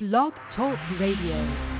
Blog Talk Radio.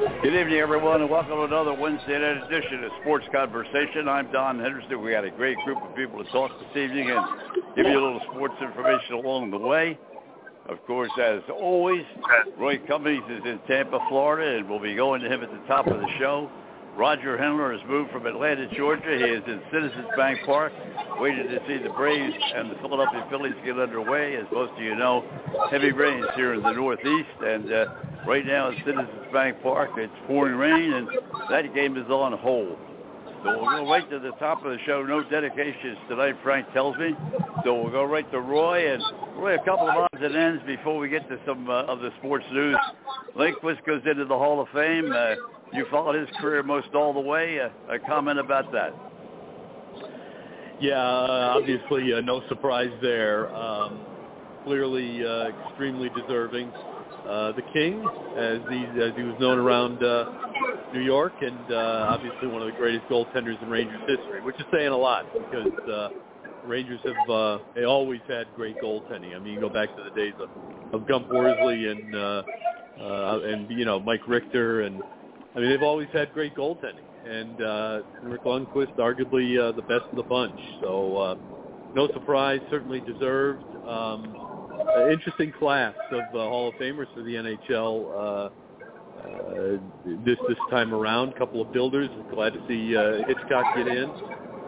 Good evening, everyone, and welcome to another Wednesday night edition of Sports Conversation. I'm Don Henderson. We got a great group of people to talk this evening and give you a little sports information along the way. Of course, as always, Roy Cummings is in Tampa, Florida, and we'll be going to him at the top of the show. Roger Hendler has moved from Atlanta, Georgia. He is in Citizens Bank Park, waiting to see the Braves and the Philadelphia Phillies get underway. As most of you know, heavy rains here in the Northeast, and uh, right now at Citizens Bank Park, it's pouring rain, and that game is on hold. So we'll go right to the top of the show. No dedications tonight, Frank tells me. So we'll go right to Roy. And Roy, a couple of odds and ends before we get to some uh, of the sports news. Lundqvist goes into the Hall of Fame. Uh, you followed his career most all the way. Uh, a comment about that? Yeah, uh, obviously uh, no surprise there. Um, clearly uh, extremely deserving. Uh, the King, as he as he was known around uh, New York, and uh, obviously one of the greatest goaltenders in Rangers history, which is saying a lot because uh, Rangers have uh, they always had great goaltending. I mean, you go back to the days of, of Gump Worsley and uh, uh, and you know Mike Richter, and I mean they've always had great goaltending. and uh, Rick Lundqvist, arguably uh, the best of the bunch. So uh, no surprise, certainly deserved. Um, interesting class of uh, Hall of Famers for the NHL uh, uh, this this time around. A couple of builders. Glad to see uh, Hitchcock get in.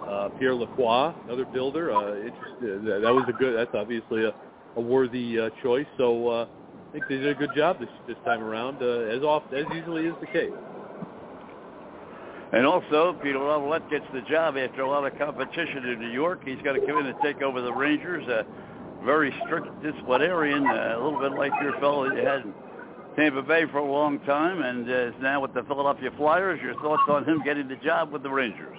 Uh, Pierre Lacroix, another builder. Uh, that, that was a good. That's obviously a, a worthy uh, choice. So uh, I think they did a good job this this time around, uh, as often as usually is the case. And also, Peter Laviolette gets the job after a lot of competition in New York. He's got to come in and take over the Rangers. A very strict disciplinarian, a little bit like your fellow you had in Tampa Bay for a long time, and uh, is now with the Philadelphia Flyers. Your thoughts on him getting the job with the Rangers?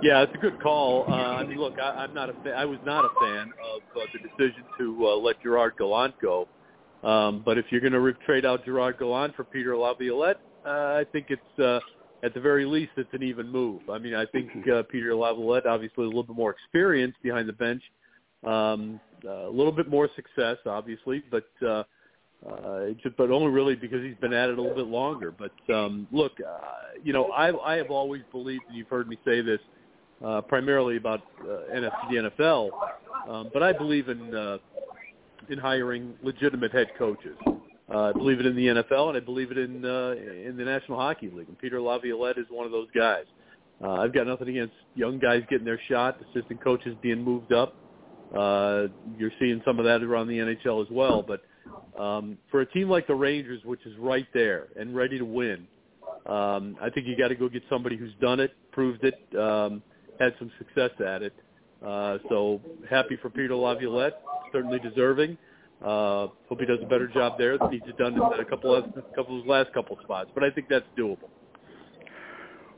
Yeah, it's a good call. Uh, I mean, look, I, I'm not a fan. I was not a fan of uh, the decision to uh, let Gerard Gallant go. Um, but if you're going to re- trade out Gerard Gallant for Peter Laviolette, uh, I think it's uh, at the very least it's an even move. I mean, I think uh, Peter Laviolette obviously a little bit more experience behind the bench, um, uh, a little bit more success, obviously, but uh, uh, just, but only really because he's been at it a little bit longer. But um, look, uh, you know, I I have always believed, and you've heard me say this uh, primarily about uh, NF, the NFL, um, but I believe in uh, in hiring legitimate head coaches. Uh, I believe it in the NFL, and I believe it in uh, in the National Hockey League. And Peter Laviolette is one of those guys. Uh, I've got nothing against young guys getting their shot, assistant coaches being moved up. Uh, you're seeing some of that around the NHL as well. But um, for a team like the Rangers, which is right there and ready to win, um, I think you got to go get somebody who's done it, proved it, um, had some success at it. So happy for Peter Laviolette, certainly deserving. Uh, hope he does a better job there than he's done in a couple of a couple of his last couple of spots, but I think that's doable.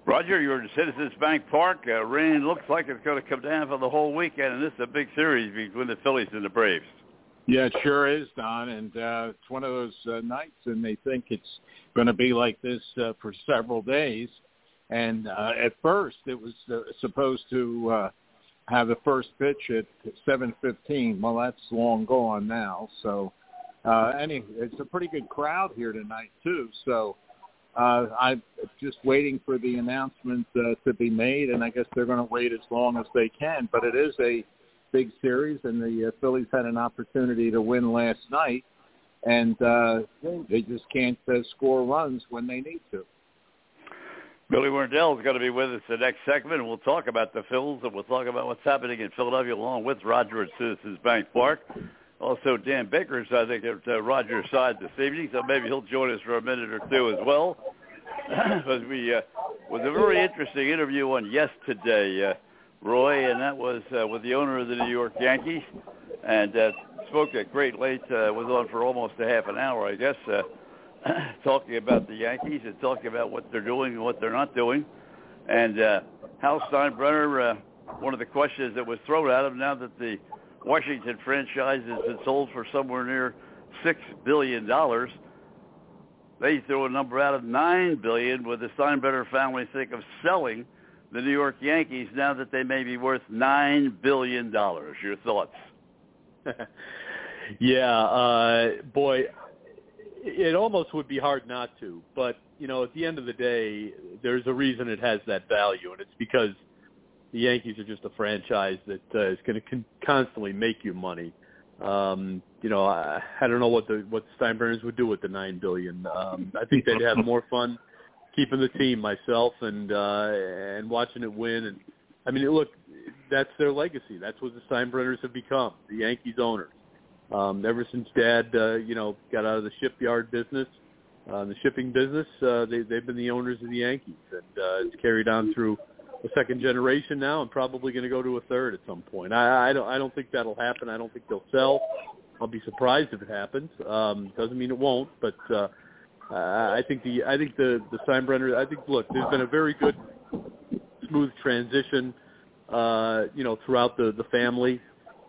Roger, you're at Citizens Bank Park. Uh, rain looks like it's going to come down for the whole weekend, and this is a big series between the Phillies and the Braves. Yeah, it sure is, Don, and uh, it's one of those uh, nights, and they think it's going to be like this uh, for several days. And uh, at first, it was uh, supposed to uh, have the first pitch at 7:15. Well, that's long gone now. So, uh, any, it's a pretty good crowd here tonight too. So, uh, I'm just waiting for the announcement uh, to be made, and I guess they're going to wait as long as they can. But it is a big series, and the uh, Phillies had an opportunity to win last night, and uh, they just can't uh, score runs when they need to. Billy Warndel is going to be with us the next segment, and we'll talk about the Phils, and we'll talk about what's happening in Philadelphia along with Roger at Citizens Bank Park. Also, Dan Baker's, I think, at uh, Roger's side this evening, so maybe he'll join us for a minute or two as well. Because we uh, was a very interesting interview on Yes Today, uh, Roy, and that was uh, with the owner of the New York Yankees, and uh, spoke at great length. Uh, was on for almost a half an hour, I guess. Uh, talking about the Yankees and talking about what they're doing and what they're not doing. And uh, Hal Steinbrenner, uh, one of the questions that was thrown at him now that the Washington franchise has been sold for somewhere near six billion dollars, they threw a number out of nine billion. Would the Steinbrenner family think of selling the New York Yankees now that they may be worth nine billion dollars? Your thoughts? yeah, uh, boy, it almost would be hard not to, but you know, at the end of the day, there's a reason it has that value, and it's because the Yankees are just a franchise that uh, is going to con- constantly make you money. Um, you know, I, I don't know what the what the Steinbrenners would do with the nine billion. Um, I think they'd have more fun keeping the team myself and uh, and watching it win. And I mean, look, that's their legacy. That's what the Steinbrenners have become, the Yankees owners. Um, ever since Dad, uh, you know, got out of the shipyard business, uh, the shipping business, uh, they, they've been the owners of the Yankees, and uh, it's carried on through a second generation now, and probably going to go to a third at some point. I, I don't, I don't think that'll happen. I don't think they'll sell. I'll be surprised if it happens. Um, doesn't mean it won't, but uh, I think the, I think the the Steinbrenner. I think look, there's been a very good, smooth transition, uh, you know, throughout the the family.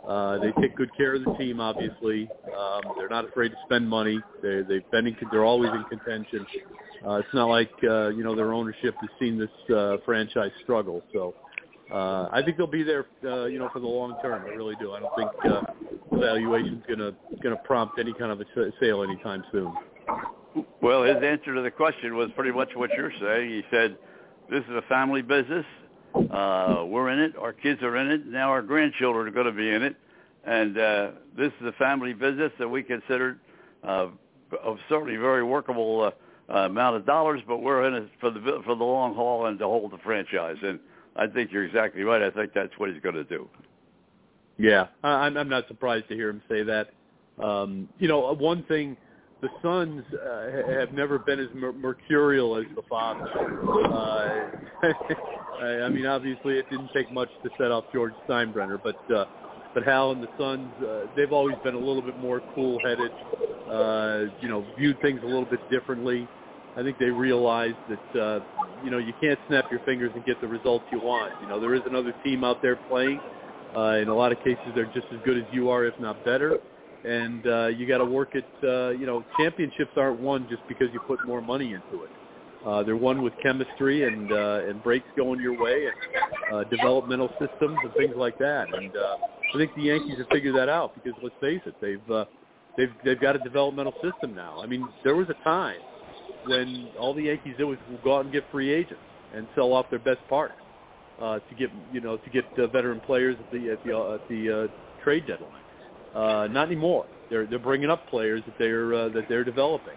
Uh, they take good care of the team. Obviously, um, they're not afraid to spend money. They, they've been in, they're always in contention. Uh, it's not like uh, you know their ownership has seen this uh, franchise struggle. So uh, I think they'll be there, uh, you know, for the long term. I really do. I don't think uh, valuation's gonna gonna prompt any kind of a sale anytime soon. Well, his answer to the question was pretty much what you're saying. He said this is a family business. Uh, we're in it. Our kids are in it. Now our grandchildren are going to be in it. And uh, this is a family business that we consider uh, of certainly very workable uh, uh, amount of dollars, but we're in it for the for the long haul and to hold the franchise. And I think you're exactly right. I think that's what he's going to do. Yeah, I'm I'm not surprised to hear him say that. Um, you know, one thing the sons uh, have never been as mer- mercurial as the father. Uh, I mean, obviously, it didn't take much to set off George Steinbrenner, but uh, but Hal and the sons, uh, they've always been a little bit more cool-headed. Uh, you know, viewed things a little bit differently. I think they realized that uh, you know you can't snap your fingers and get the results you want. You know, there is another team out there playing. Uh, in a lot of cases, they're just as good as you are, if not better and uh, you got to work at uh, you know championships aren't won just because you put more money into it. Uh, they're won with chemistry and uh, and breaks going your way and uh, developmental systems and things like that. And uh, I think the Yankees have figured that out because let's face it, they've uh, they've they've got a developmental system now. I mean, there was a time when all the Yankees did was go out and get free agents and sell off their best parts uh, to get you know to get uh, veteran players at the at the uh, at the uh, trade deadline. Uh, not anymore. They're they're bringing up players that they're uh, that they're developing.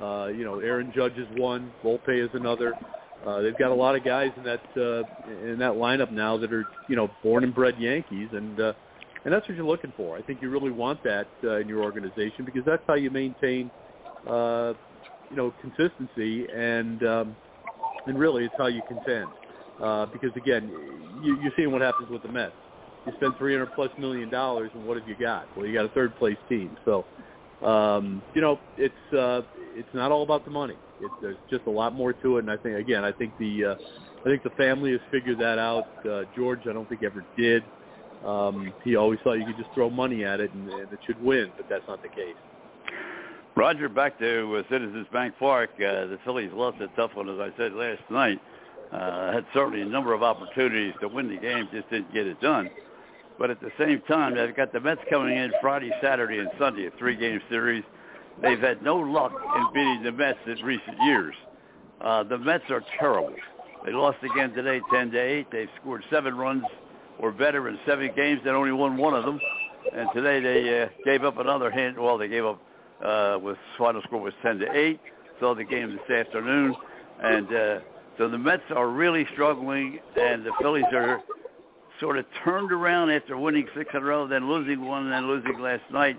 Uh, you know, Aaron Judge is one, Volpe is another. Uh, they've got a lot of guys in that uh, in that lineup now that are you know born and bred Yankees, and uh, and that's what you're looking for. I think you really want that uh, in your organization because that's how you maintain uh, you know consistency and um, and really it's how you contend. Uh, because again, you, you're seeing what happens with the Mets you spend 300 plus million dollars, and what have you got? Well, you got a third place team. So, um, you know, it's uh, it's not all about the money. It, there's just a lot more to it, and I think again, I think the uh, I think the family has figured that out. Uh, George, I don't think ever did. Um, he always thought you could just throw money at it and, and it should win, but that's not the case. Roger, back to uh, Citizens Bank Park. Uh, the Phillies lost a tough one, as I said last night. Uh, had certainly a number of opportunities to win the game, just didn't get it done. But at the same time, they've got the Mets coming in Friday, Saturday, and Sunday, a three-game series. They've had no luck in beating the Mets in recent years. Uh, the Mets are terrible. They lost again today, 10 to 8. They've scored seven runs or better in seven games. They only won one of them. And today they uh, gave up another hit. Well, they gave up uh, with final score was 10 to 8. Saw the game this afternoon, and uh, so the Mets are really struggling, and the Phillies are sort of turned around after winning six in a row, then losing one, and then losing last night.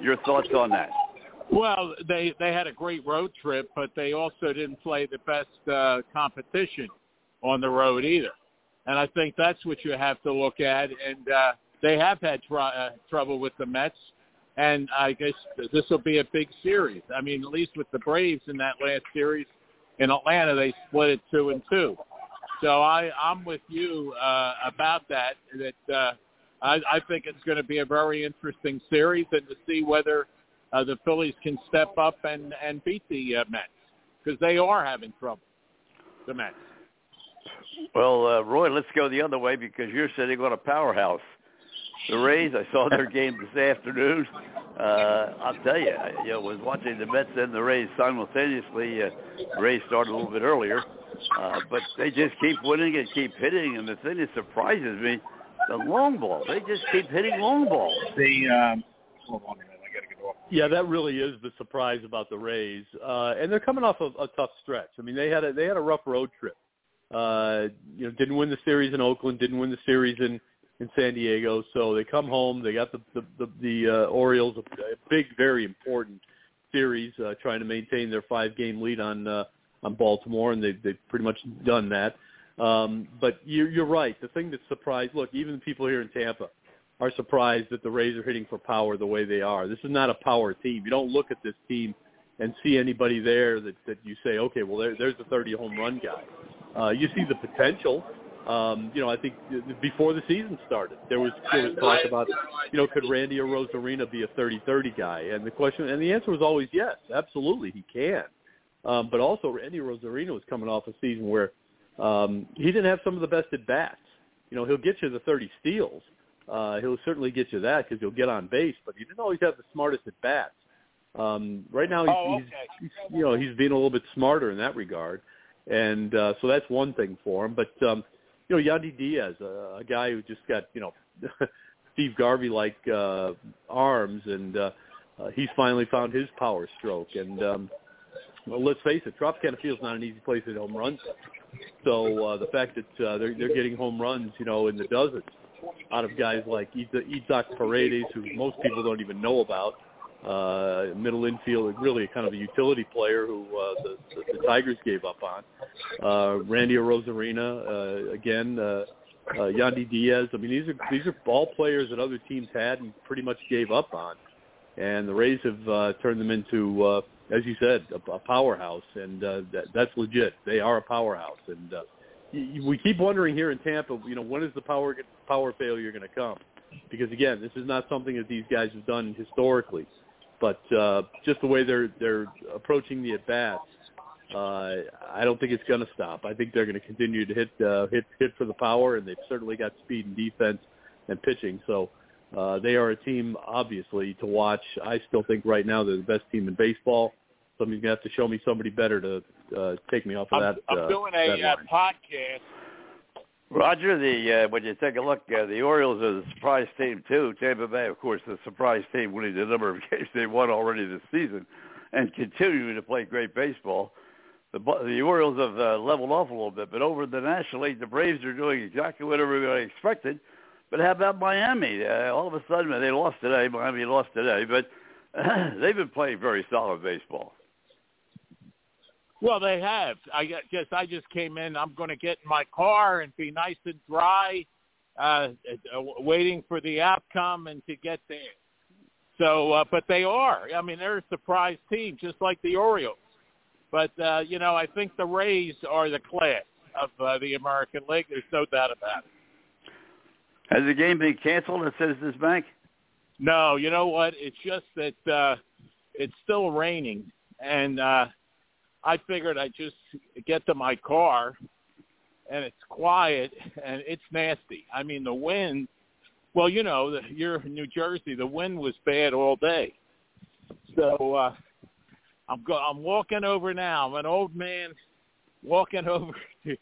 Your thoughts on that? Well, they they had a great road trip, but they also didn't play the best uh, competition on the road either. And I think that's what you have to look at. And uh, they have had tr- uh, trouble with the Mets, and I guess this will be a big series. I mean, at least with the Braves in that last series in Atlanta, they split it two and two. So I, I'm with you uh, about that. That uh, I, I think it's going to be a very interesting series, and to see whether uh, the Phillies can step up and and beat the uh, Mets because they are having trouble. The Mets. Well, uh, Roy, let's go the other way because you're sitting on a powerhouse. The Rays, I saw their game this afternoon. Uh, I'll tell you, I you know, was watching the Mets and the Rays simultaneously. Uh, Rays started a little bit earlier. Uh, but they just keep winning and keep hitting. And the thing that surprises me, the long ball. They just keep hitting long balls. The um, hold on a minute, I got to get off. Yeah, that really is the surprise about the Rays, uh, and they're coming off of a tough stretch. I mean, they had a they had a rough road trip. Uh, you know, didn't win the series in Oakland, didn't win the series in in San Diego. So they come home. They got the the the, the uh, Orioles, a, a big, very important series, uh, trying to maintain their five game lead on uh, on Baltimore, and they've they've pretty much done that. Um, but you're, you're right. The thing that surprised, look, even people here in Tampa are surprised that the Rays are hitting for power the way they are. This is not a power team. You don't look at this team and see anybody there that that you say, okay, well, there, there's the 30 home run guy. Uh, you see the potential. Um, you know, I think before the season started, there was there was talk about, you know, could Randy Arozarena be a 30-30 guy? And the question, and the answer was always yes, absolutely, he can. Um, but also, Randy Arozarena was coming off a season where um, he didn't have some of the best at bats. You know, he'll get you the 30 steals. Uh, he'll certainly get you that because he'll get on base, but he didn't always have the smartest at bats. Um, right now, he's, Oh, okay. he's, he's, you know, he's being a little bit smarter in that regard. and uh, so that's one thing for him. But um, you know, Yandy Diaz, uh, a guy who just got you know Steve Garvey like uh, arms, and uh, uh, he's finally found his power stroke. And um, well, let's face it, Tropicana Field's not an easy place to hit home runs. So uh, the fact that uh, they're they're getting home runs, you know, in the dozens out of guys like Isaac Paredes, who most people don't even know about, uh, middle infield, really kind of a utility player who uh, the, the, the Tigers gave up on. Uh, Randy Arozarena, uh, again, uh, uh, Yandy Diaz. I mean, these are these are all players that other teams had and pretty much gave up on, and the Rays have uh, turned them into, uh, as you said, a, a powerhouse, and uh, that, that's legit. They are a powerhouse, and uh, we keep wondering here in Tampa, you know, when is the power power failure going to come? Because again, this is not something that these guys have done historically but uh, just the way they're they're approaching the at bats, uh, I don't think it's going to stop. I think they're going to continue to hit uh, hit hit for the power, and they've certainly got speed and defense and pitching. So uh, they are a team, obviously, to watch. I still think right now they're the best team in baseball. Somebody's going to have to show me somebody better to uh, take me off of I'm, that. I'm uh, doing a that uh, podcast. Roger, the uh, when you take a look, uh, the Orioles are the surprise team too. Tampa Bay, of course, the surprise team, winning the number of games they won already this season, and continuing to play great baseball. The the Orioles have uh, leveled off a little bit, but over the National League, the Braves are doing exactly what everybody expected. But how about Miami? Uh, all of a sudden, they lost today. Miami lost today, but they've been playing very solid baseball. Well, they have. I gu- guess I just came in. I'm going to get in my car and be nice and dry, uh, uh, waiting for the outcome and to get there. So, uh, but they are. I mean, they're a surprise team, just like the Orioles. But uh, you know, I think the Rays are the class of uh, the American League. There's no doubt about it. Has the game been canceled at Citizens Bank? No, you know what? It's just that uh, it's still raining, and uh, I figured I'd just get to my car, and it's quiet and it's nasty. I mean, the wind. Well, you know, the, you're in New Jersey. The wind was bad all day, so uh, I'm go- I'm walking over now. I'm an old man walking over to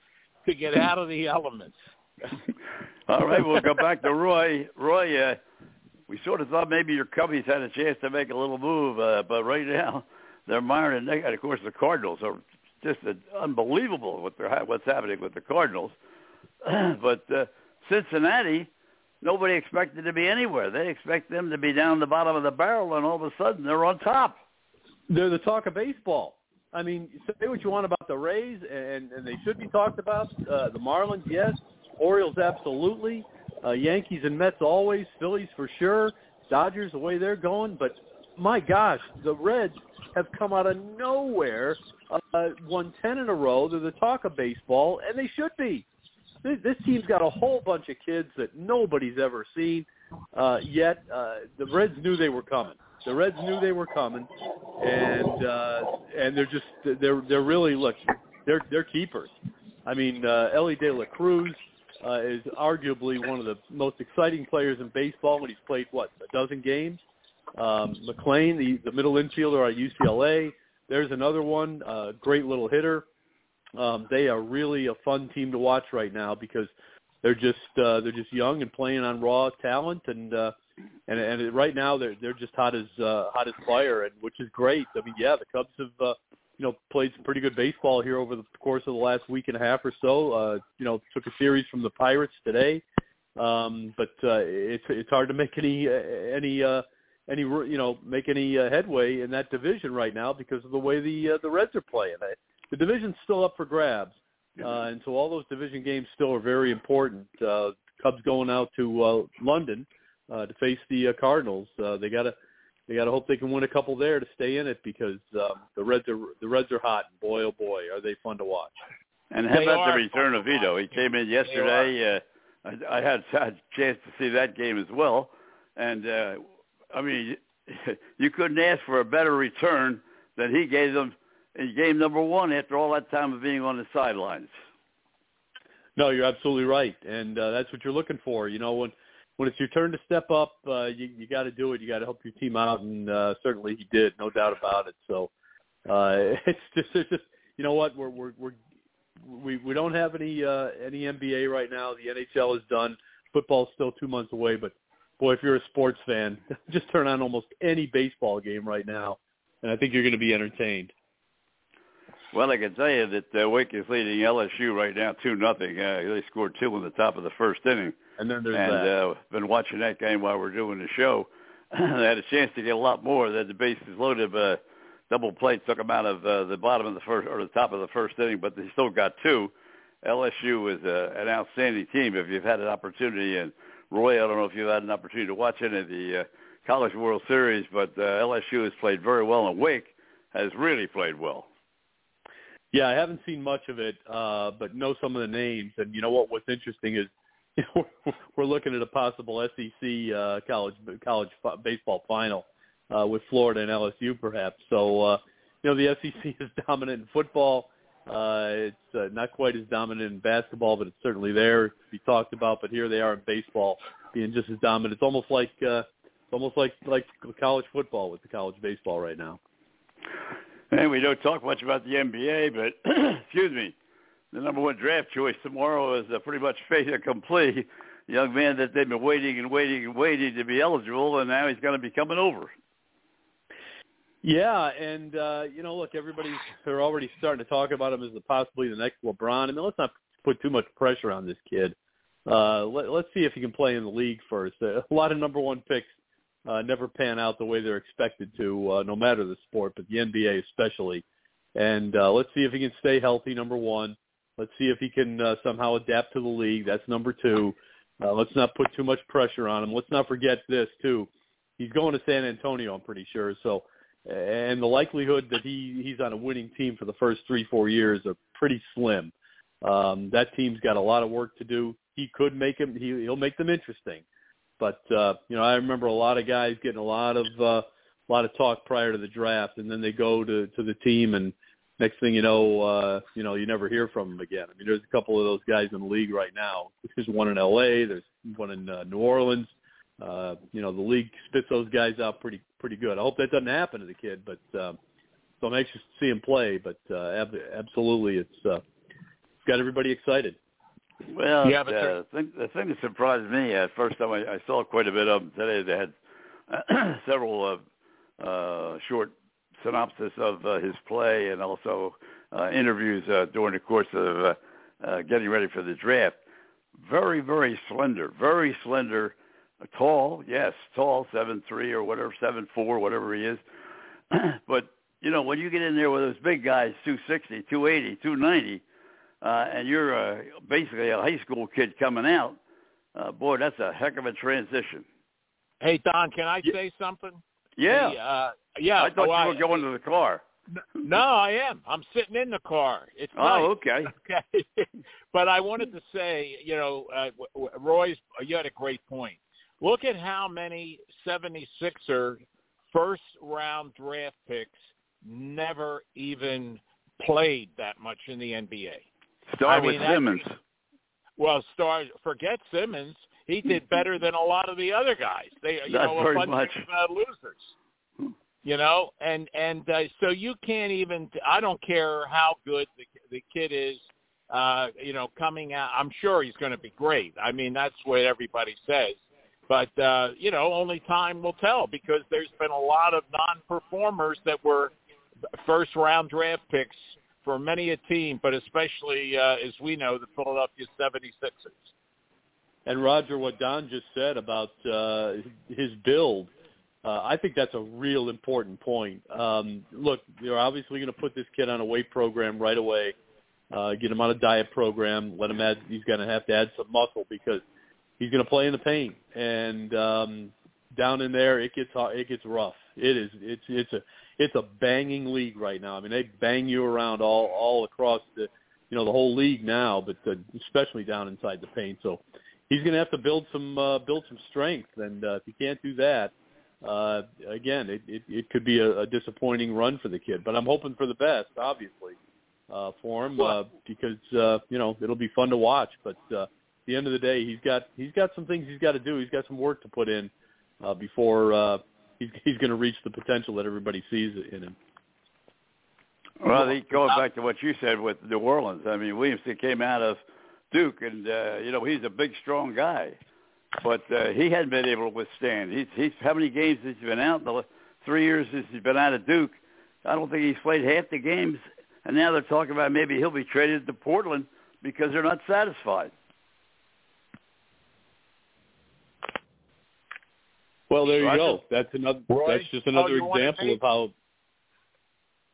to get out of the elements. All right, we'll go back to Roy. Roy, uh, we sort of thought maybe your Cubbies had a chance to make a little move, uh, but right now they're mired in negative. Of course, the Cardinals are just unbelievable what they're what's happening with the Cardinals. but uh, Cincinnati, nobody expected to be anywhere. They expect them to be down the bottom of the barrel, and all of a sudden they're on top. They're the talk of baseball. I mean, say what you want about the Rays, and, and they should be talked about. Uh, the Marlins, yes. Orioles, absolutely. Uh, Yankees and Mets, always. Phillies, for sure. Dodgers, the way they're going. But my gosh, the Reds have come out of nowhere, uh, won 10 in a row. They're the talk of baseball, and they should be. This, team's got a whole bunch of kids that nobody's ever seen. Uh, yet uh, the Reds knew they were coming. The Reds knew they were coming, and uh, and they're just they're they're really look they're they're keepers. I mean, uh, Elly De La Cruz uh, is arguably one of the most exciting players in baseball when he's played what a dozen games. Um, McLain, the the middle infielder at UCLA, there's another one, uh, great little hitter. Um, they are really a fun team to watch right now because they're just uh, they're just young and playing on raw talent and. Uh, and and right now they're they're just hot as uh, hot as fire, and which is great. I mean, yeah, the Cubs have uh, you know played some pretty good baseball here over the course of the last week and a half or so. Uh, you know, took a series from the Pirates today, um, but uh, it's it's hard to make any any uh, any you know make any uh, headway in that division right now because of the way the uh, the Reds are playing. The division's still up for grabs, uh, and so all those division games still are very important. Uh, Cubs going out to uh, London uh, to face the uh, Cardinals. Uh, they got to they got to hope they can win a couple there to stay in it because um, the Reds are the Reds are hot. And boy, oh boy, are they fun to watch. And how They about the return of Vito? He came in yesterday. Uh, I, I had had a chance to see that game as well, and uh, I mean, you couldn't ask for a better return than he gave them in game number one after all that time of being on the sidelines. No, you're absolutely right, and uh, that's what you're looking for. You know, when when it's your turn to step up, uh, you you got to do it. You got to help your team out, and uh, certainly he did, no doubt about it. So uh, it's just it's just you know what we're we're we're we we don't have any uh, any NBA right now. The NHL is done. Football's still two months away, but boy, if you're a sports fan, just turn on almost any baseball game right now, and I think you're going to be entertained. Well, I can tell you that uh, Wake is leading LSU right now two nothing. Uh, they scored two in the top of the first inning, And then there's and that. uh, been watching that game while we're doing the show. they had a chance to get a lot more. That the bases loaded, but uh, double play took them out of uh, the bottom of the first or the top of the first inning, but they still got two. LSU is uh, an outstanding team. If you've had an opportunity, and Roy, I don't know if you've had an opportunity to watch any of the uh, College World Series, but uh, LSU has played very well, and Wake has really played well. Yeah, I haven't seen much of it, uh, but know some of the names. And you know what? What's interesting is know, we're looking at a possible SEC uh, college college f- baseball final uh, with Florida and LSU, perhaps. So uh, you know the SEC is dominant in football. Uh, it's uh, not quite as dominant in basketball, but it's certainly there to be talked about. But here they are in baseball, being just as dominant. It's almost like uh, it's almost like like college football with the college baseball right now. And we don't talk much about the NBA, but excuse me, the number one draft choice tomorrow is uh, pretty much fait accompli. The young man that they've been waiting and waiting and waiting to be eligible, and now he's going to be coming over. Yeah, and uh, you know, look, everybody's they're already starting to talk about him as the possibly the next LeBron. I mean, let's not put too much pressure on this kid. Uh, let, let's see if he can play in the league first. A lot of number one picks uh, never pan out the way they're expected to, uh, no matter the sport, but the NBA especially. And uh, let's see if he can stay healthy. Number one. Let's see if he can uh, somehow adapt to the league. That's number two. Uh, let's not put too much pressure on him. Let's not forget this too. He's going to San Antonio, I'm pretty sure. So, and the likelihood that he he's on a winning team for the first three four years are pretty slim. Um, that team's got a lot of work to do. He could make him. He, he'll make them interesting. But uh, you know, I remember a lot of guys getting a lot of uh, a lot of talk prior to the draft, and then they go to to the team, and next thing you know, uh, you know, you never hear from them again. I mean, there's a couple of those guys in the league right now. There's one in L.A. There's one in uh, New Orleans. Uh, you know, the league spits those guys out pretty pretty good. I hope that doesn't happen to the kid, but um, so I'm anxious to see him play. But uh, ab- absolutely, it's uh, it's got everybody excited. Well, Yeah, but uh, the, thing, the thing that surprised me at first time I, I saw quite a bit of them today. They had uh, several uh, uh, short synopsis of uh, his play and also uh, interviews uh, during the course of uh, uh, getting ready for the draft. Very, very slender, very slender, uh, tall. Yes, tall, seven three or whatever, seven four, whatever he is. but you know, when you get in there with those big guys, two sixty, two eighty, two ninety uh, and you're uh, basically a high school kid coming out, uh, boy, that's a heck of a transition. Hey Don, can I Yeah. say something? Yeah, Hey, uh, yeah. I thought oh, you were going to the car. No, I am. I'm sitting in the car. It's Oh, nice. okay. Okay. but I wanted to say, you know, uh, Roy's, you had a great point. Look at how many 76er first round draft picks never even played that much in the NBA. Start I mean, with Simmons. Well, star forget Simmons. He did better than a lot of the other guys. They, you Not know, a very bunch much. of uh, losers. You know, and and uh, so you can't even. I don't care how good the the kid is. Uh, you know, coming out, I'm sure he's going to be great. I mean, that's what everybody says. But uh, you know, only time will tell because there's been a lot of non-performers that were first round draft picks for many a team, but especially uh, as we know, the Philadelphia 76ers. And Roger, what Don just said about uh, his build, uh, I think that's a real important point. Um, look, you're obviously going to put this kid on a weight program right away, uh, get him on a diet program, let him add. He's going to have to add some muscle because he's going to play in the paint, and um, down in there it gets it gets rough. It is it's it's a it's a banging league right now. I mean, they bang you around all all across the you know the whole league now, but uh, especially down inside the paint. So he's going to have to build some uh, build some strength, and uh, if he can't do that, uh, again, it, it, it could be a, a disappointing run for the kid. But I'm hoping for the best, obviously, uh, for him uh, because uh, you know it'll be fun to watch. But uh, the end of the day, he's got he's got some things he's got to do. He's got some work to put in uh, before uh, he's he's going to reach the potential that everybody sees in him. Well, they, going back to what you said with New Orleans, I mean, Williamson came out of Duke, and uh, you know he's a big, strong guy, but uh, he hadn't been able to withstand. He's, he's how many games has he been out? The three years since he's been out of Duke, I don't think he's played half the games. And now they're talking about maybe he'll be traded to Portland because they're not satisfied. Well, there you Roger? go. That's another. Roy? That's just Oh, another you wanna example of how.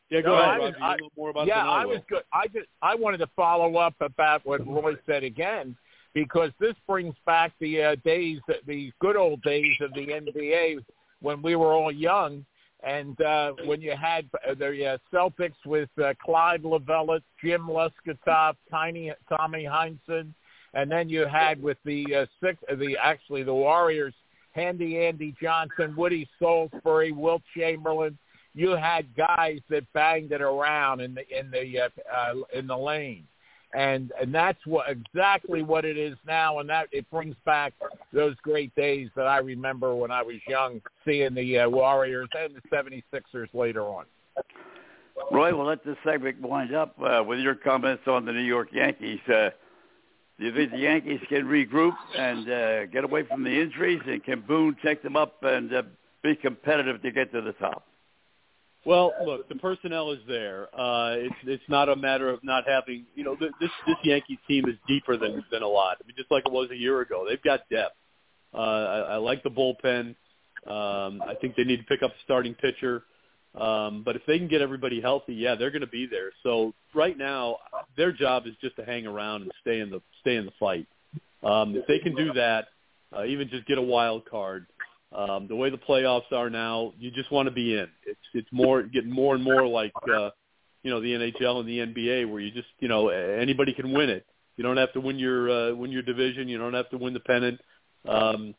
Yeah, go No, ahead, I was- Roger. I- you more about yeah, I, I was good. I just I wanted to follow up about what Roy said again because this brings back the uh, days, the good old days of the NBA when we were all young, and uh, when you had uh, the uh, Celtics with uh, Clyde Lovellette, Jim Loscutoff, Tiny Tommy Heinsohn, and then you had with the uh, six, uh, the actually the Warriors, Handy Andy Johnson, Woody Sauldsberry, Wilt Chamberlain you had guys that banged it around in the in the uh, uh, in the lane, and and that's what exactly what it is now, and that it brings back those great days that I remember when I was young, seeing the uh, Warriors and the 76ers later on. Roy, we'll let this segment wind up uh, with your comments on the New York Yankees. Uh, do you think the Yankees can regroup and uh, get away from the injuries, and can Boone take them up and uh, be competitive to get to the top? Well, look, the personnel is there. Uh, it's it's not a matter of not having. You know, th- this this Yankees team is deeper than than a lot. I mean, just like it was a year ago. They've got depth. Uh, I, I like the bullpen. Um, I think they need to pick up a starting pitcher. Um, but if they can get everybody healthy, yeah, they're going to be there. So right now, their job is just to hang around and stay in the stay in the fight. Um, if they can do that, uh, even just get a wild card. Um, the way the playoffs are now, you just want to be in. It's it's more getting more and more like uh, you know the NHL and the NBA, where you just you know anybody can win it. You don't have to win your uh, win your division. You don't have to win the pennant. Um,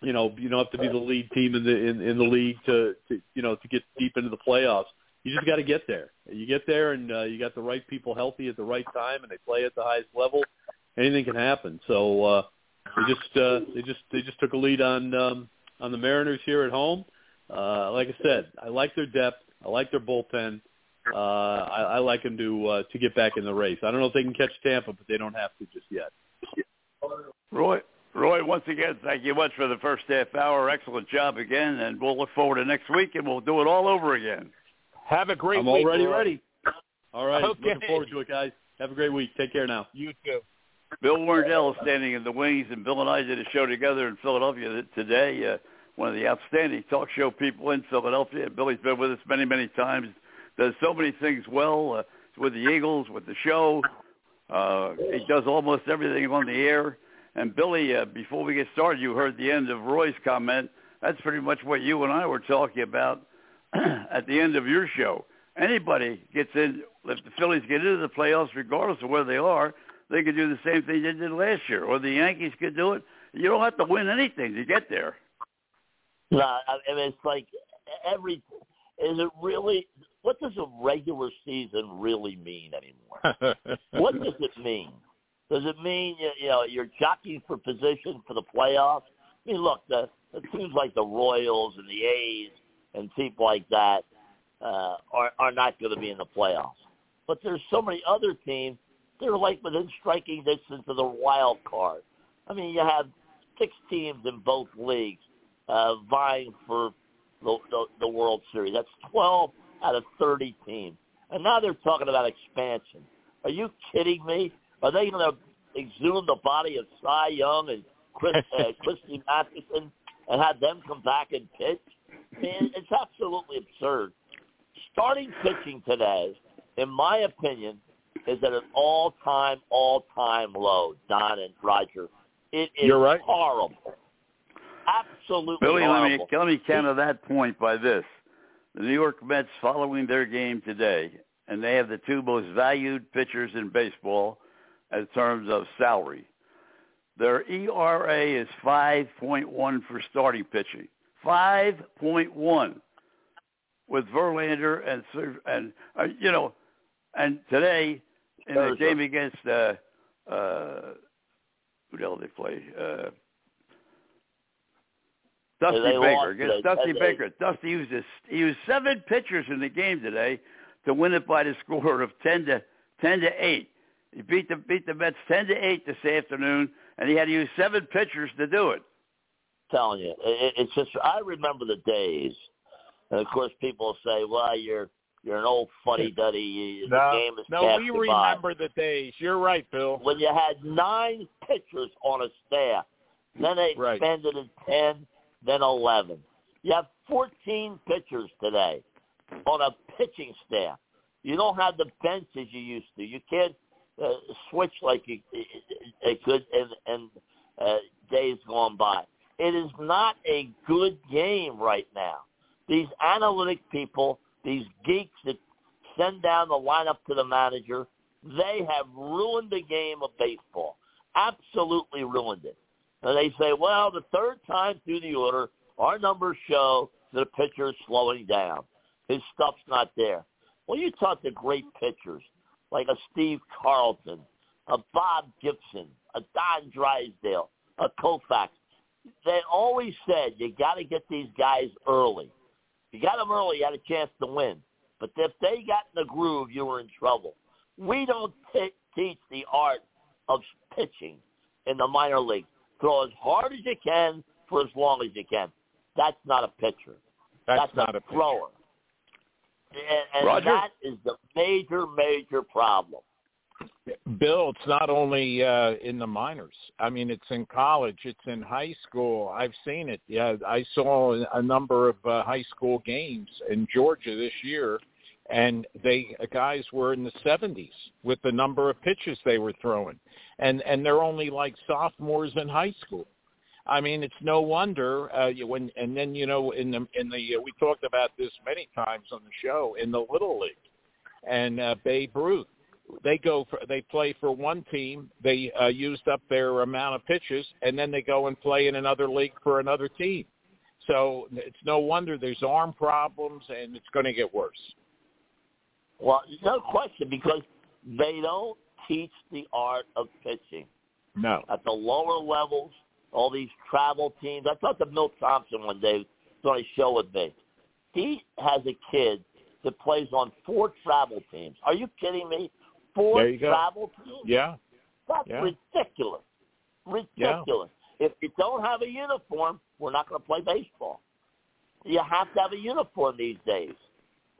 you know you don't have to be the lead team in the in, in the league to, to you know to get deep into the playoffs. You just got to get there. You get there, and uh, you got the right people healthy at the right time, and they play at the highest level. Anything can happen. So uh, they just uh, they just they just took a lead on. Um, on the Mariners here at home. Uh, like I said, I like their depth. I like their bullpen. Uh, I, I like them to uh, to get back in the race. I don't know if they can catch Tampa, but they don't have to just yet. Roy, Roy, once again, thank you much for the first half hour. Excellent job again, and we'll look forward to next week, and we'll do it all over again. Have a great I'm week. already Roy. ready. All right, Okay. looking forward to it, guys. Have a great week. Take care now. You too. Bill Warndel is standing in the wings, and Bill and I did a show together in Philadelphia today. Uh, one of the outstanding talk show people in Philadelphia. Billy's been with us many, many times. Does so many things well uh, with the Eagles, with the show. Uh, he does almost everything on the air. And Billy, uh, before we get started, you heard the end of Roy's comment. That's pretty much what you and I were talking about at the end of your show. Anybody gets in, if the Phillies get into the playoffs, regardless of where they are, they could do the same thing they did last year, or the Yankees could do it. You don't have to win anything to get there. No, I I mean it's like every. Is it really? What does a regular season really mean anymore? what does it mean? Does it mean you, know you're jockeying for position for the playoffs? I mean, look, the, the teams like the Royals and the A's and people like that uh, are are not going to be in the playoffs. But there's so many other teams that are like within striking distance of the wild card. I mean, you have six teams in both leagues uh, vying for the, the, the World Series. That's 12 out of 30 teams. And now they're talking about expansion. Are you kidding me? Are they going to exhume the body of Cy Young and Chris, uh, Christy Mathewson and have them come back and pitch? I mean, it's absolutely absurd. Starting pitching today, in my opinion, is at an all-time, all-time low, Don and Roger. It is You're right. horrible. Absolutely Billy, let me, let me counter that point by this. The New York Mets, following their game today, and they have the two most valued pitchers in baseball in terms of salary. Their ERA is 5.1 for starting pitching. 5.1 with Verlander and and uh, you know, and today in the game against uh, uh, who the hell did they play? Uh, Dusty they Baker against Dusty 10-8. Baker. Dusty used his, he used seven pitchers in the game today to win it by the score of ten to ten to eight. He beat the beat the Mets ten to eight this afternoon, and he had to use seven pitchers to do it. telling you, it, it's just I remember the days, and of course people say, "Well, you're you're an old fuddy duddy. The No, game is no, we you by." remember the days. You're right, Bill. when you had nine pitchers on a staff. Then they Right. expanded to ten, then eleven. You have fourteen pitchers today on a pitching staff. You don't have the bench as you used to. You can't uh, switch like you it could in, in uh, days gone by. It is not a good game right now. These analytic people, these geeks that send down the lineup to the manager, they have ruined the game of baseball. Absolutely ruined it. And they say, well, the third time through the order, our numbers show that the pitcher is slowing down. His stuff's not there. Well, you talk to great pitchers like a Steve Carlton, a Bob Gibson, a Don Drysdale, a Koufax. They always said you got to get these guys early. You got them early, you had a chance to win. But if they got in the groove, you were in trouble. We don't t- teach the art of pitching in the minor league. Throw as hard as you can for as long as you can. That's not a pitcher. That's, a not a pitcher. thrower. And, and Roger? that is the major, major problem. Bill, it's not only uh, in the minors. I mean, it's in college. It's in high school. I've seen it. Yeah, I saw a number of uh, high school games in Georgia this year, and they guys were in the 70s with the number of pitches they were throwing, and and they're only like sophomores in high school. I mean, it's no wonder uh, when and then you know in the in the uh, we talked about this many times on the show in the little league, and uh, Babe Ruth. They go for they play for one team they uh, used up their amount of pitches and then they go and play in another league for another team. So it's no wonder there's arm problems and it's going to get worse. Well, no question, because they don't teach the art of pitching. no. At the lower levels, all these travel teams. I talked to Milt Thompson one day on a show with me. He has a kid that plays on four travel teams. Are you kidding me? Four you go. travel teams? yeah That's Yeah. ridiculous. Ridiculous. If you don't have a uniform, we're not going to play baseball. You have to have a uniform these days.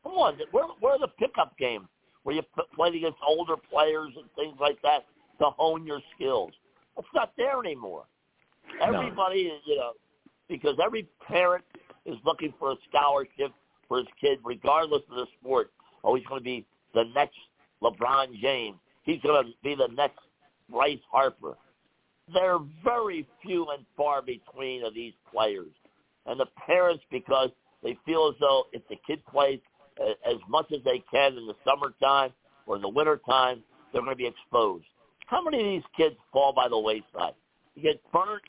Come on, where, where are the pickup games where you play against older players and things like that to hone your skills? It's not there anymore. Everybody is, you know, because every parent is looking for a scholarship for his kid, regardless of the sport. Oh, he's going to be the next LeBron James. He's going to be the next Bryce Harper. There are very few and far between of these players. And the parents, because they feel as though if the kid plays as much as they can in the summertime or in the wintertime, they're going to be exposed. How many of these kids fall by the wayside? You get burnt,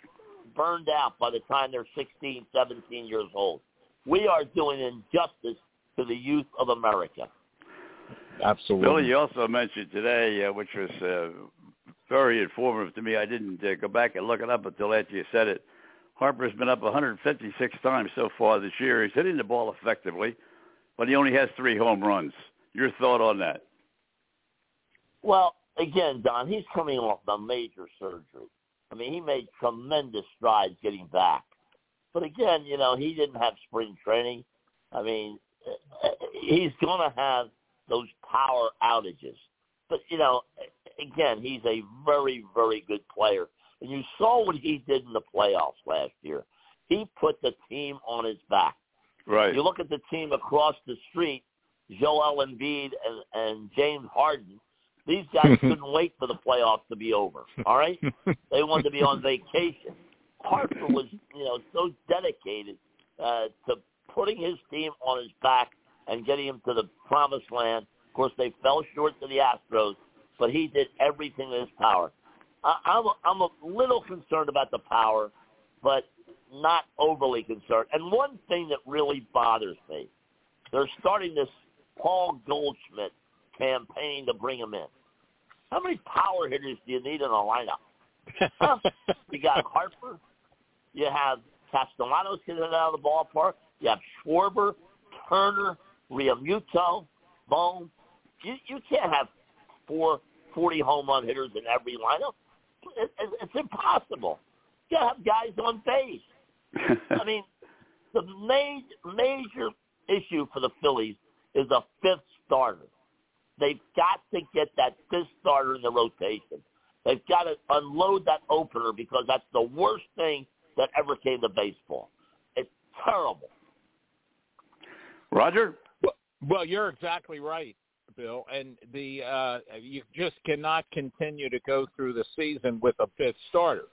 burned out by the time they're 16, 17 years old. We are doing injustice to the youth of America. absolutely Billy, you also mentioned today, uh, which was uh, very informative to me. I didn't uh, go back and look it up until after you said it. Harper's been up 156 times so far this year. He's hitting the ball effectively, but he only has three home runs. Your thought on that? Well, again, Don, he's coming off a major surgery. I mean, he made tremendous strides getting back. But again, you know, he didn't have spring training. I mean, eh, eh, he's going to have those power outages. But, you know, eh, again, he's a very, very good player. And you saw what he did in the playoffs last year. He put the team on his back. Right. You look at the team across the street, Joel Embiid and, and James Harden. These guys couldn't wait for the playoffs to be over. All right, they wanted to be on vacation. Harper was, you know, so dedicated uh, to putting his team on his back and getting him to the promised land. Of course, they fell short to the Astros, but he did everything in his power. I, I'm, I'm a little concerned about the power, but not overly concerned. And one thing that really bothers me, they're starting this Paul Goldschmidt campaign to bring him in. How many power hitters do you need in a lineup? Huh? You got Harper. You have Castellanos hitting it out of the ballpark. You have Schwarber, Turner, Realmuto. Bohm. You you can't have four forty home run hitters in every lineup. It, it, it's impossible. You gotta have guys on base. I mean, the major major issue for the Phillies is a fifth starter. They've got to get that fifth starter in the rotation. They've got to unload that opener because that's the worst thing that ever came to baseball. It's terrible. Roger? Well, well, you're exactly right, Bill. And the uh, you just cannot continue to go through the season with a fifth starter.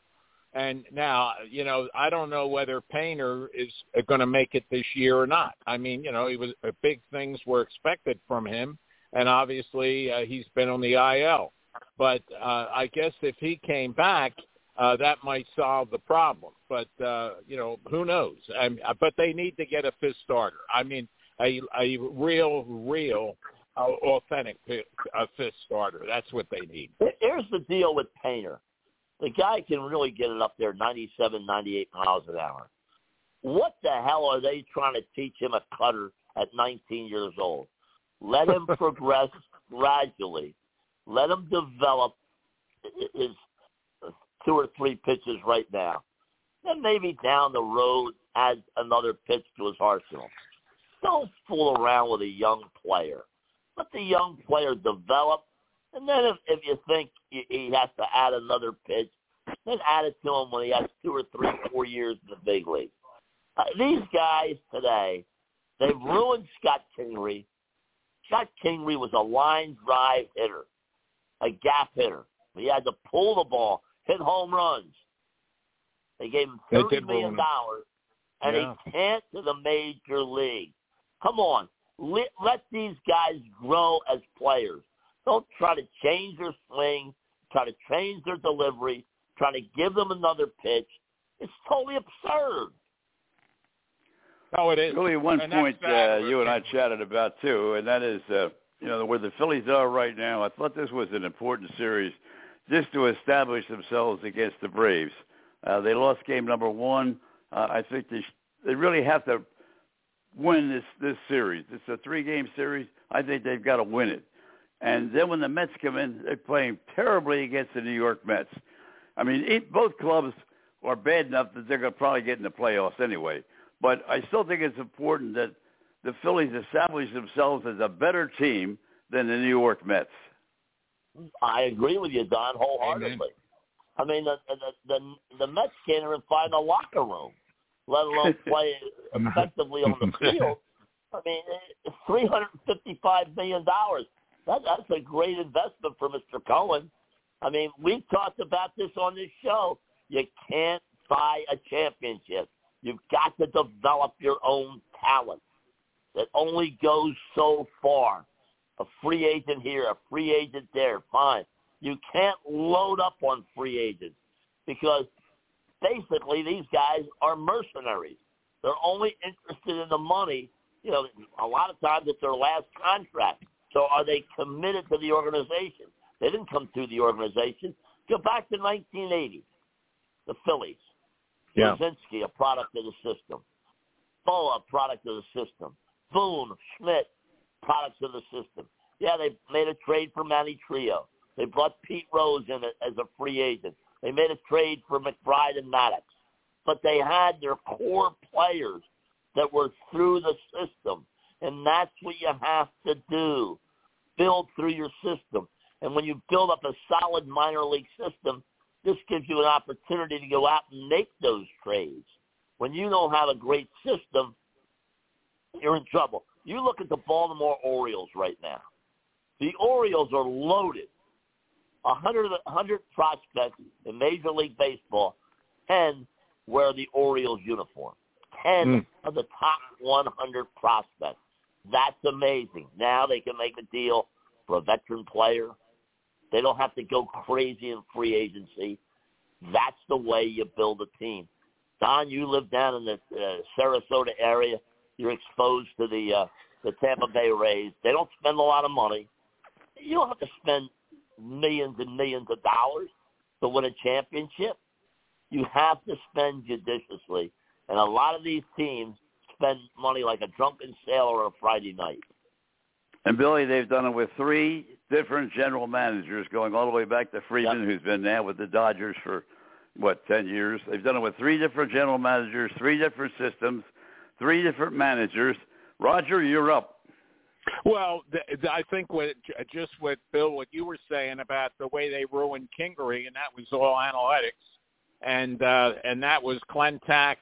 And now, you know, I don't know whether Painter is going to make it this year or not. I mean, you know, he was uh, big things were expected from him, and obviously uh, he's been on the IL. But uh, I guess if he came back, uh, that might solve the problem. But uh, you know, who knows? Mean, but they need to get a fifth starter. I mean, a a real, real, uh, authentic a fifth starter. That's what they need. Here's the deal with Painter. The guy can really get it up there 97, 98 miles an hour. What the hell are they trying to teach him a cutter at 19 years old? Let him progress gradually. Let him develop his two or three pitches right now. Then maybe down the road add another pitch to his arsenal. Don't fool around with a young player. Let the young player develop and then if, if you think he has to add another pitch, then add it to him when he has two or three, four years in the big league. Uh, these guys today, they've ruined Scott Kingery. Scott Kingery was a line drive hitter, a gap hitter. He had to pull the ball, hit home runs. They gave him thirty million dollars, and Yeah. he can't to the major league. Come on, let, let these guys grow as players. Don't try to change their swing, try to change their delivery, try to give them another pitch. It's totally absurd. Oh, it is. Really, one And point uh, you and I chatted about too, and that is, uh, you know, where the Phillies are right now. I thought this was an important series, just to establish themselves against the Braves. Uh, they lost game number one. Uh, I think they sh- they really have to win this this series. It's a three game series. I think they've got to win it. And then when the Mets come in, they're playing terribly against the New York Mets. I mean, it, both clubs are bad enough that they're going to probably get in the playoffs anyway. But I still think it's important that the Phillies establish themselves as a better team than the New York Mets. I agree with you, Don, wholeheartedly. I mean, the, the the the Mets can't even find a locker room, let alone play effectively on the field. I mean, three hundred and fifty-five million dollars. That that's a great investment for Mr. Cohen. I mean, we've talked about this on this show. You can't buy a championship. You've got to develop your own talent. That only goes so far. A free agent here, a free agent there, fine. You can't load up on free agents because basically these guys are mercenaries. They're only interested in the money. You know, a lot of times it's their last contract. So are they committed to the organization? They didn't come through the organization. Go back to 1980, the Phillies. Yeah. Brzezinski, a product of the system. A product of the system. Boone, Schmidt, products of the system. Yeah, they made a trade for Manny Trillo. They brought Pete Rose in as a free agent. They made a trade for McBride and Maddox. But they had their core players that were through the system. And that's what you have to do. Build through your system. And when you build up a solid minor league system, this gives you an opportunity to go out and make those trades. When you don't have a great system, you're in trouble. You look at the Baltimore Orioles right now. The Orioles are loaded. A hundred, hundred prospects in Major League Baseball, ten wear the Orioles uniform. Ten Mm. of the top 100 prospects. That's amazing. Now they can make a deal for a veteran player. They don't have to go crazy in free agency. That's the way you build a team. Don, you live down in the uh, Sarasota area. You're exposed to the uh, the Tampa Bay Rays. They don't spend a lot of money. You don't have to spend millions and millions of dollars to win a championship. You have to spend judiciously, and a lot of these teams spend money like a drunken sailor on a Friday night. And Billy, they've done it with three different general managers, going all the way back to Friedman, Yep. who's been now with the Dodgers for what ten years. They've done it with three different general managers, three different systems, three different managers. Roger, you're up. Well, th- th- I think what just what Bill, what you were saying about the way they ruined Kingery, and that was all analytics, and uh, and that was Klentak,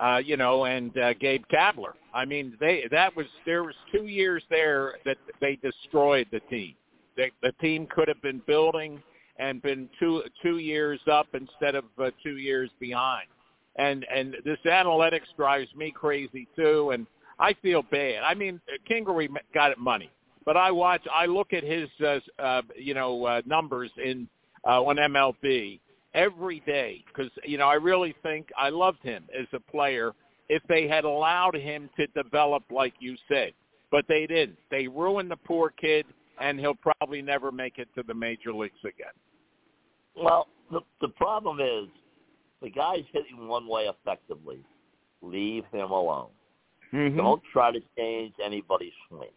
uh, you know, and uh, Gabe Kapler. I mean, they that was there was two years there that they destroyed the team. They, the team could have been building and been two two years up instead of uh, two years behind. And and this analytics drives me crazy too. And I feel bad. I mean, Kingery got it money, but I watch, I look at his, uh, uh, you know, uh, numbers in uh, on MLB every day because you know I really think I loved him as a player. If they had allowed him to develop, like you said, but they didn't. They ruined the poor kid, and he'll probably never make it to the major leagues again. Well, the the problem is the guy's hitting one way effectively. Leave him alone. Mm-hmm. Don't try to change anybody's swing.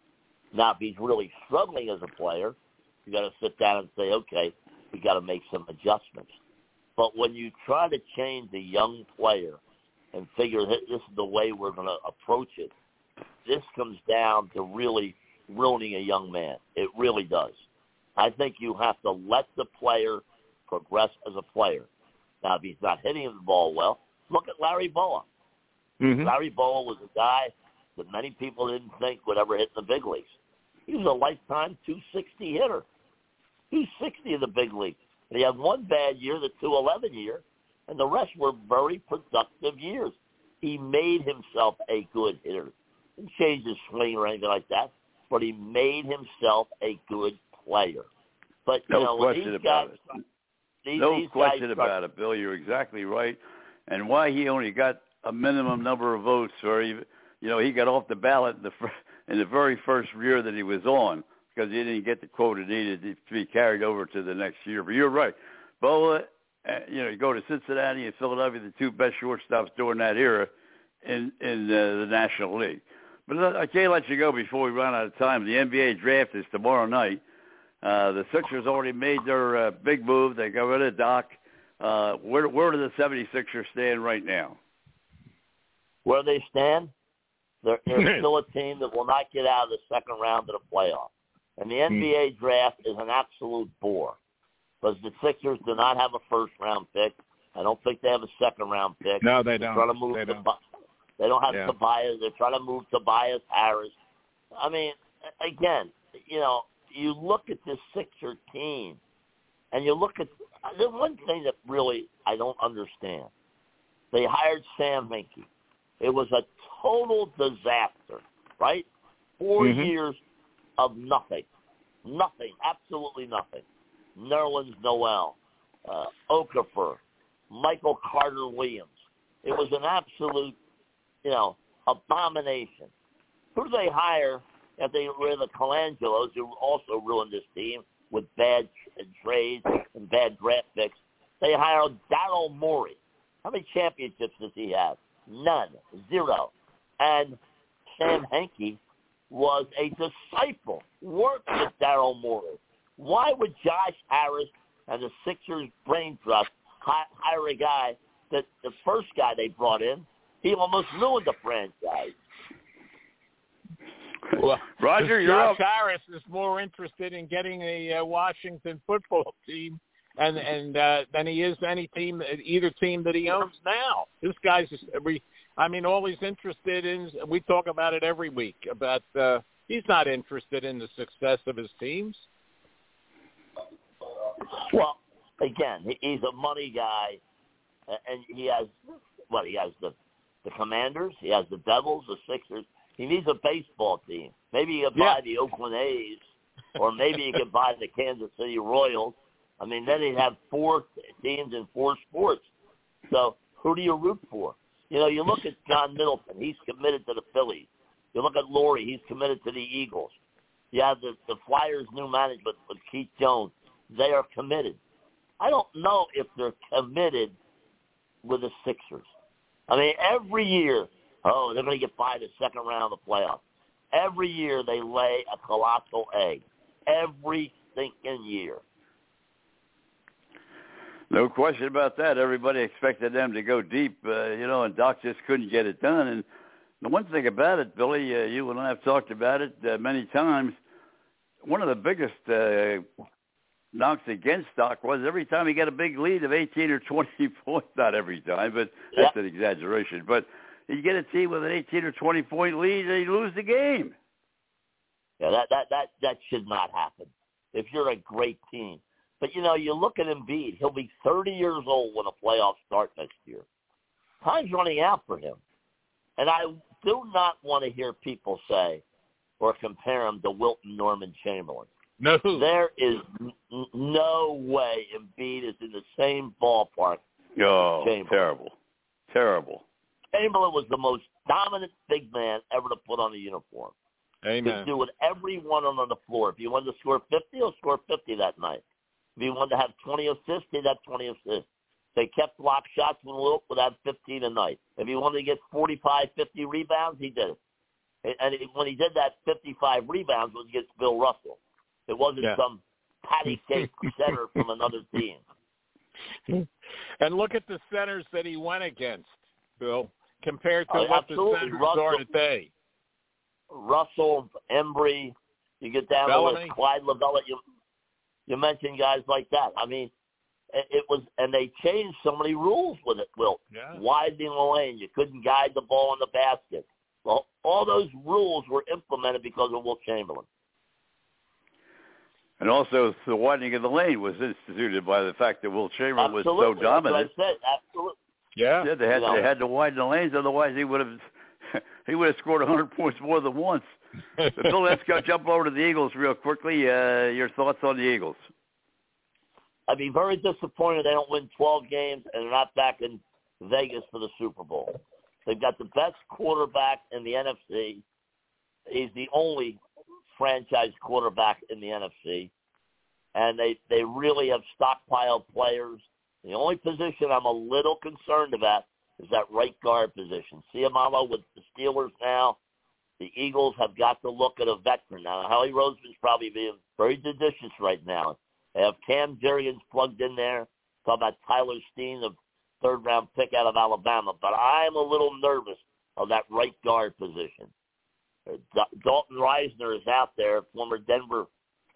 Now, if he's really struggling as a player, you got to sit down and say, okay, we got to make some adjustments. But when you try to change a young player and figure that this is the way we're going to approach it, this comes down to really ruining a young man. It really does. I think you have to let the player progress as a player. Now, if he's not hitting the ball well, look at Larry Bowa. Mm-hmm. Larry Bowa was a guy that many people didn't think would ever hit in the big leagues. He was a lifetime 260 hitter. 260 in the big leagues. He had one bad year, the 211 year, and the rest were very productive years. He made himself a good hitter. Didn't change his swing or anything like that, but he made himself a good player. But you No know, question about guys, it. These, No these question about it, Bill. You're exactly right. And why he only got a minimum number of votes, or even, you know, he got off the ballot in the fir- in the very first year that he was on because he didn't get the quota needed to be carried over to the next year. But you're right, Bowa. Uh, you know, you go to Cincinnati and Philadelphia, the two best shortstops during that era in in uh, the National League. But I can't let you go before we run out of time. The NBA draft is tomorrow night. Uh, the Sixers already made their uh, big move. They got rid of Doc. Uh, where where do the 76ers stand right now? where they stand, they're, they're still a team that will not get out of the second round of the playoff. And the NBA draft is an absolute bore because the Sixers do not have a first round pick. I don't think they have a second round pick. No, they They're don't. trying to move They don't. They don't have Yeah. Tobias. They're trying to move Tobias Harris. I mean, again, you know, you look at this Sixer team, and you look at the one thing that really I don't understand. They hired Sam Hinkie. It was a total disaster, right? 4 Mhm. years of nothing, nothing, absolutely nothing. Nerlens Noel, uh, Okafor, Michael Carter Williams. It was an absolute, you know, abomination. Who do they hire if they of the Colangelos, who also ruined this team with bad trades and bad draft picks? They hired Daryl Morey. How many championships does he have? None. Zero. And Sam Hinkie was a disciple, worked with Daryl Morey. Why would Josh Harris and the Sixers brain trust hire a guy that the first guy they brought in, he almost ruined the franchise. Well, Roger, you're Josh up. Harris is more interested in getting a uh, Washington football team and and uh, than he is any team, either team that he owns now. This guy's, just, we, I mean, all he's interested in. We talk about it every week. About uh, he's not interested in the success of his teams. Well, again, he's a money guy, and he has what he has the the Commanders, he has the Devils, the Sixers. He needs a baseball team. Maybe he could buy Yeah. the Oakland A's, or maybe he could buy the Kansas City Royals. I mean, then he'd have four teams in four sports. So who do you root for? You know, you look at John Middleton. He's committed to the Phillies. You look at Lurie. He's committed to the Eagles. You have the, the Flyers' new management with Keith Jones. They are committed. I don't know if they're committed with the Sixers. I mean, every year, oh, they're going to get by the second round of the playoffs. every year they lay a colossal egg. Every stinking year. No question about that. Everybody expected them to go deep, uh, you know, and Doc just couldn't get it done. And the one thing about it, Billy, uh, you and I have talked about it uh, many times. One of the biggest uh, knocks against Doc was every time he got a big lead of 18 or 20 points. Not every time, but that's an exaggeration. But you get a team with an 18 or 20 point lead, and you lose the game. Yeah, that that that that should not happen. If you're a great team, but you know, you look at Embiid; he'll be 30 years old when the playoffs start next year. Time's running out for him, and I do not want to hear people say or compare him to Wilton Norman Chamberlain. No. There is n- no way Embiid is in the same ballpark. Oh, terrible, terrible. Chamberlain was the most dominant big man ever to put on a uniform. Amen. Could do what everyone on the floor. If you wanted to score 50, he'll score 50 that night. If he wanted to have 20 assists, he'd have 20 assists. They kept block shots when Wilt would have 15 a night. If he wanted to get 45, 50 rebounds, he did it. And- when he did that 55 rebounds was against Bill Russell. It wasn't Yeah. some patty cake center from another team. And look at the centers that he went against, Bill, compared to Oh, what the centers Russell- are today. Russell, Embry, you get down to Bellamy. the Clyde Lovellette. You you mentioned guys like that. I mean, it, it was, and they changed so many rules with it. Will Yeah. widening the lane, you couldn't guide the ball in the basket. Well, all those rules were implemented because of Wilt Chamberlain. And also, the widening of the lane was instituted by the fact that Wilt Chamberlain was Absolutely, so That's what dominant. I said absolutely. Yeah. Yeah, they had You know. they had to widen the lanes, otherwise he would have he would have scored 100 points more than once. Bill, let's go jump over to the Eagles real quickly. Uh, your thoughts on the Eagles? I'd be very disappointed they don't win 12 games and they're not back in Vegas for the Super Bowl. They've got the best quarterback in the NFC. He's the only franchise quarterback in the NFC. And they, they really have stockpiled players. The only position I'm a little concerned about is that right guard position. Seumalo with the Steelers now. The Eagles have got to look at a veteran. Now, Howie Roseman's probably being very judicious right now. They have Cam Jurgens plugged in there. Talk about Tyler Steen, the third round pick out of Alabama. But I'm a little nervous of that right guard position. Uh, Dalton Risner is out there, former Denver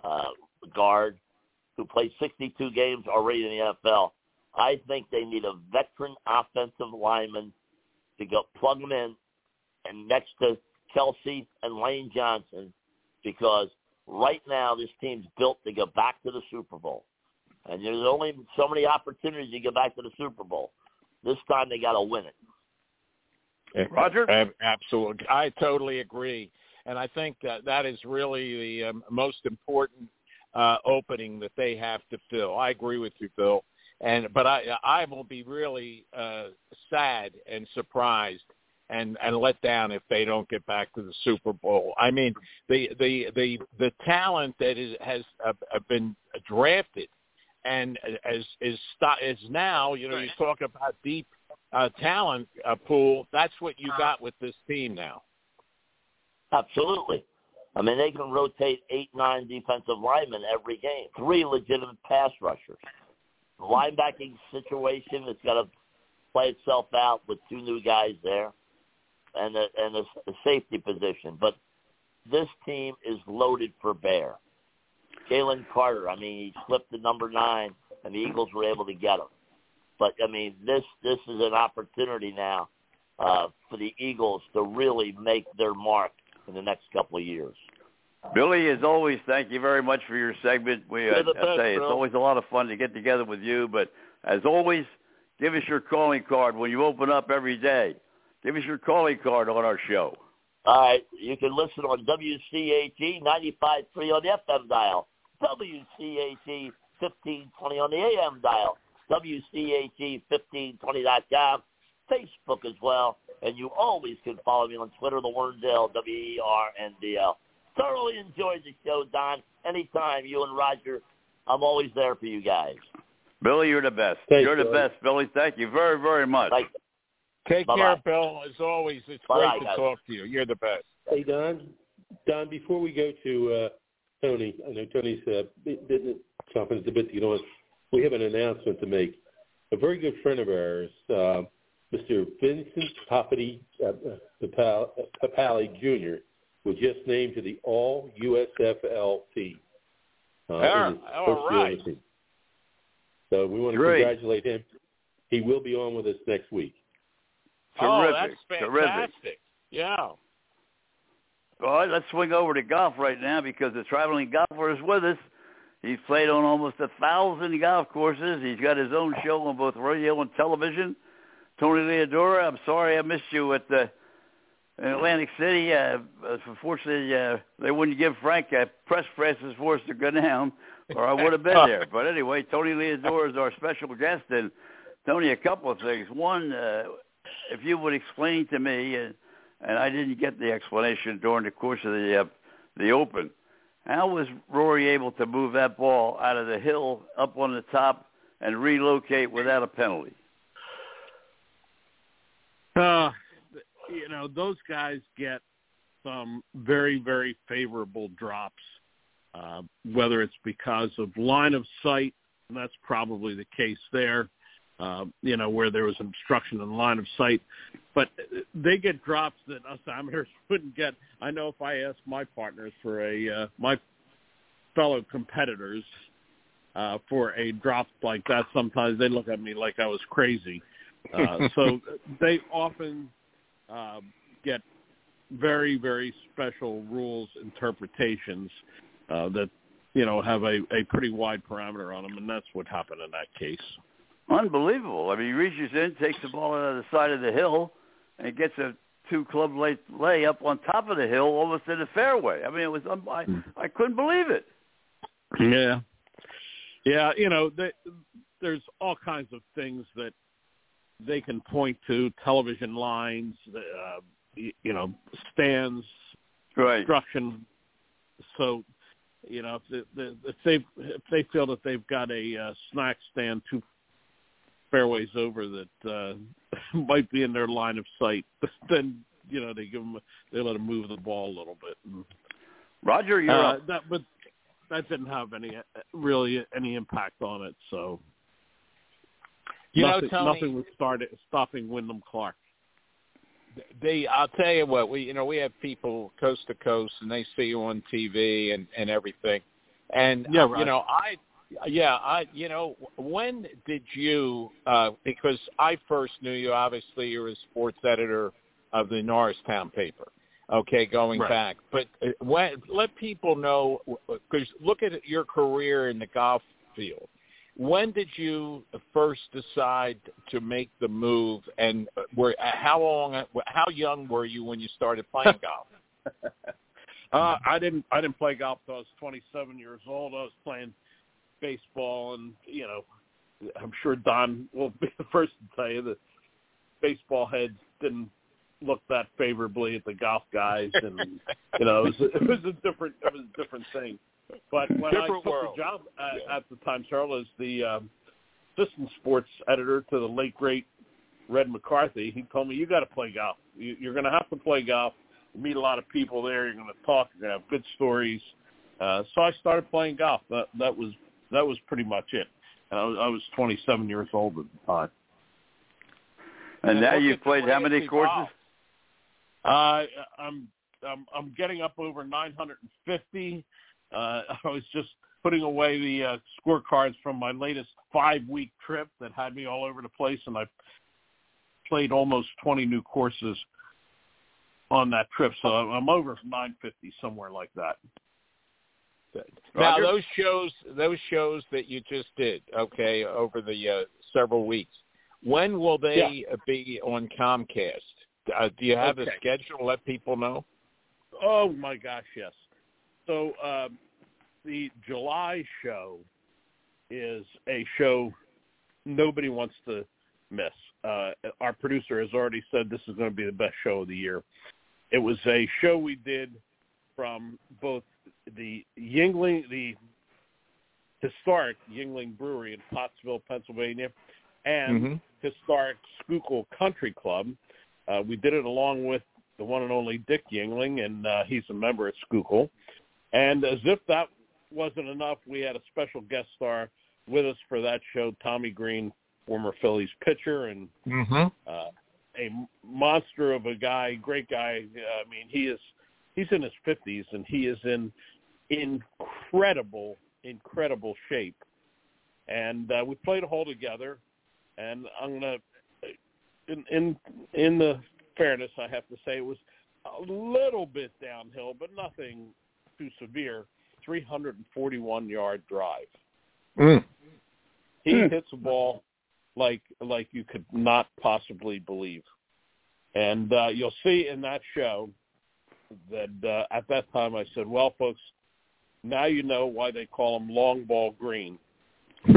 uh, guard who played 62 games already in the NFL. I think they need a veteran offensive lineman to go plug them in and next to Kelce and Lane Johnson because right now this team's built to go back to the Super Bowl. And there's only so many opportunities to get back to the Super Bowl. This time they got to win it. Roger? Absolutely. I totally agree. And I think that that is really the um, most important uh, opening that they have to fill. I agree with you, Bill. And but I I will be really uh, sad and surprised and and let down if they don't get back to the Super Bowl. I mean the the the the talent that is has uh, uh, been drafted and as is sto- is now you know you talk about deep uh, talent uh, pool. That's what you got with this team now. Absolutely. I mean, they can rotate eight, nine defensive linemen every game. Three legitimate pass rushers. The linebacking situation has got to play itself out with two new guys there, and a, and the, the safety position. But this team is loaded for bear. Jalen Carter, I mean, he slipped to number nine, and the Eagles were able to get him. But I mean, this this is an opportunity now uh, for the Eagles to really make their mark in the next couple of years. Billy, as always, thank you very much for your segment. We, the I best, say, it's bro. always a lot of fun to get together with you. But as always, give us your calling card when you open up every day. Give us your calling card on our show. All right, you can listen on WCAG 95.3 on the FM dial, WCAT 1520 on the AM dial, WCAG 1520.com, Facebook as well, and you always can follow me on Twitter, the Werndale, W-E-R-N-D-L. Thoroughly enjoyed the show, Don. Anytime, you and Roger, I'm always there for you guys. Billy, you're the best. Thanks, you're the Billy. best, Billy. Thank you very, very much. Like, Take Bye-bye. care, Bill. As always, it's Bye-bye, great to guys. talk to you. You're the best. Hey, Don. Don, before we go to uh, Tony, I know Tony's uh, business conference a bit to get on. We have an announcement to make. A very good friend of ours, uh, Mr. Vincent Papale, uh, Papale Jr., was just named to the All USFL team. Uh, Ah, in his all first year on right. the team. So we want to Great. congratulate him. He will be on with us next week. Oh, Terrific. that's Terrific. fantastic. Yeah. All right, let's swing over to golf right now because the traveling golfer is with us. He's played on almost a thousand golf courses. He's got his own show on both radio and television. Tony Leodora, I'm sorry I missed you at the in Atlantic City. Uh, unfortunately, uh, they wouldn't give Frank a press passes for us to go down, or I would have been there. But anyway, Tony Leodora is our special guest. And Tony, a couple of things. One, uh, if you would explain to me, uh, and I didn't get the explanation during the course of the uh, the Open. How was Rory able to move that ball out of the hill up on the top and relocate without a penalty? Uh, you know, those guys get some very, very favorable drops, uh, whether it's because of line of sight, and that's probably the case there, uh, you know, where there was obstruction in line of sight. But they get drops that us amateurs wouldn't get. I know if I asked my partners for a, uh, my fellow competitors, uh, for a drop like that, sometimes they look at me like I was crazy. Uh, so they often um, get very, very special rules interpretations uh, that you know have a, a pretty wide parameter on them, and that's what happened in that case. Unbelievable. I mean, he reaches in, takes the ball out of the side of the hill, and gets a two club lay, lay up on top of the hill, almost in the fairway. I mean, it was un- I, I couldn't believe it. Yeah, yeah. You know, they, there's all kinds of things that they can point to: television lines, uh, you know, stands, Right. obstruction. So, you know, if, the, the, if they if they feel that they've got a uh, snack stand two fairways over that uh, might be in their line of sight, then you know they give them they let them move the ball a little bit. And, Roger, you're uh, up. that, but that didn't have any uh, really any impact on it. So You know, nothing, Tony- nothing was started stopping Wyndham Clark. they I'll tell you what we you know we have people coast to coast and they see you on TV and and everything and Yeah, right. you know I yeah I you know when did you uh because I first knew you obviously you were a sports editor of the Norristown paper okay going Right. back but uh, when let people know because look at your career in the golf field when did you first decide to make the move and were how long how young were you when you started playing golf Uh, I didn't I didn't play golf till I was 27 years old. I was playing baseball, and you know, I'm sure Don will be the first to tell you that baseball heads didn't look that favorably at the golf guys, and you know, it was, it was a different it was a different thing. But when I took world. the job at, Yeah. at the Times Herald as the um, assistant sports editor to the late great Red McCarthy, he told me you got to play golf. You, you're going to have to play golf. You meet a lot of people there. You're going to talk. You're going to have good stories. Uh, so I started playing golf. That that was that was pretty much it. And I was, I was 27 years old at the time. And now you've played how many courses? evolved. Uh, I'm I'm I'm getting up over 950. Uh, I was just putting away the uh, scorecards from my latest five week trip that had me all over the place, and I played almost 20 new courses on that trip. So I'm over 950 somewhere like that. Now Roger? those shows those shows that you just did okay over the uh, several weeks when will they uh be on Comcast uh, do you have Okay. a schedule to let people know Oh my gosh, yes. So um, the July show is a show nobody wants to miss. Uh, our producer has already said this is going to be the best show of the year. It was a show we did from both the Yuengling, the historic Yuengling Brewery in Pottsville, Pennsylvania, and Mhm. historic Schuylkill Country Club. Uh, we did it along with the one and only Dick Yuengling, and uh, he's a member at Schuylkill. And as if that wasn't enough, we had a special guest star with us for that show, Tommy Greene, former Phillies pitcher and Mm-hmm. uh, a monster of a guy, great guy. I mean, he is he's in his fifties and he is in incredible, incredible shape. And uh, we played a hole together, and I'm gonna, in in in the fairness, I have to say it was a little bit downhill, but nothing too severe. 341 yard drive. Mm. He Hmm. hits a ball like like you could not possibly believe. And uh, you'll see in that show that uh, at that time I said, "Well, folks, now you know why they call him long ball green."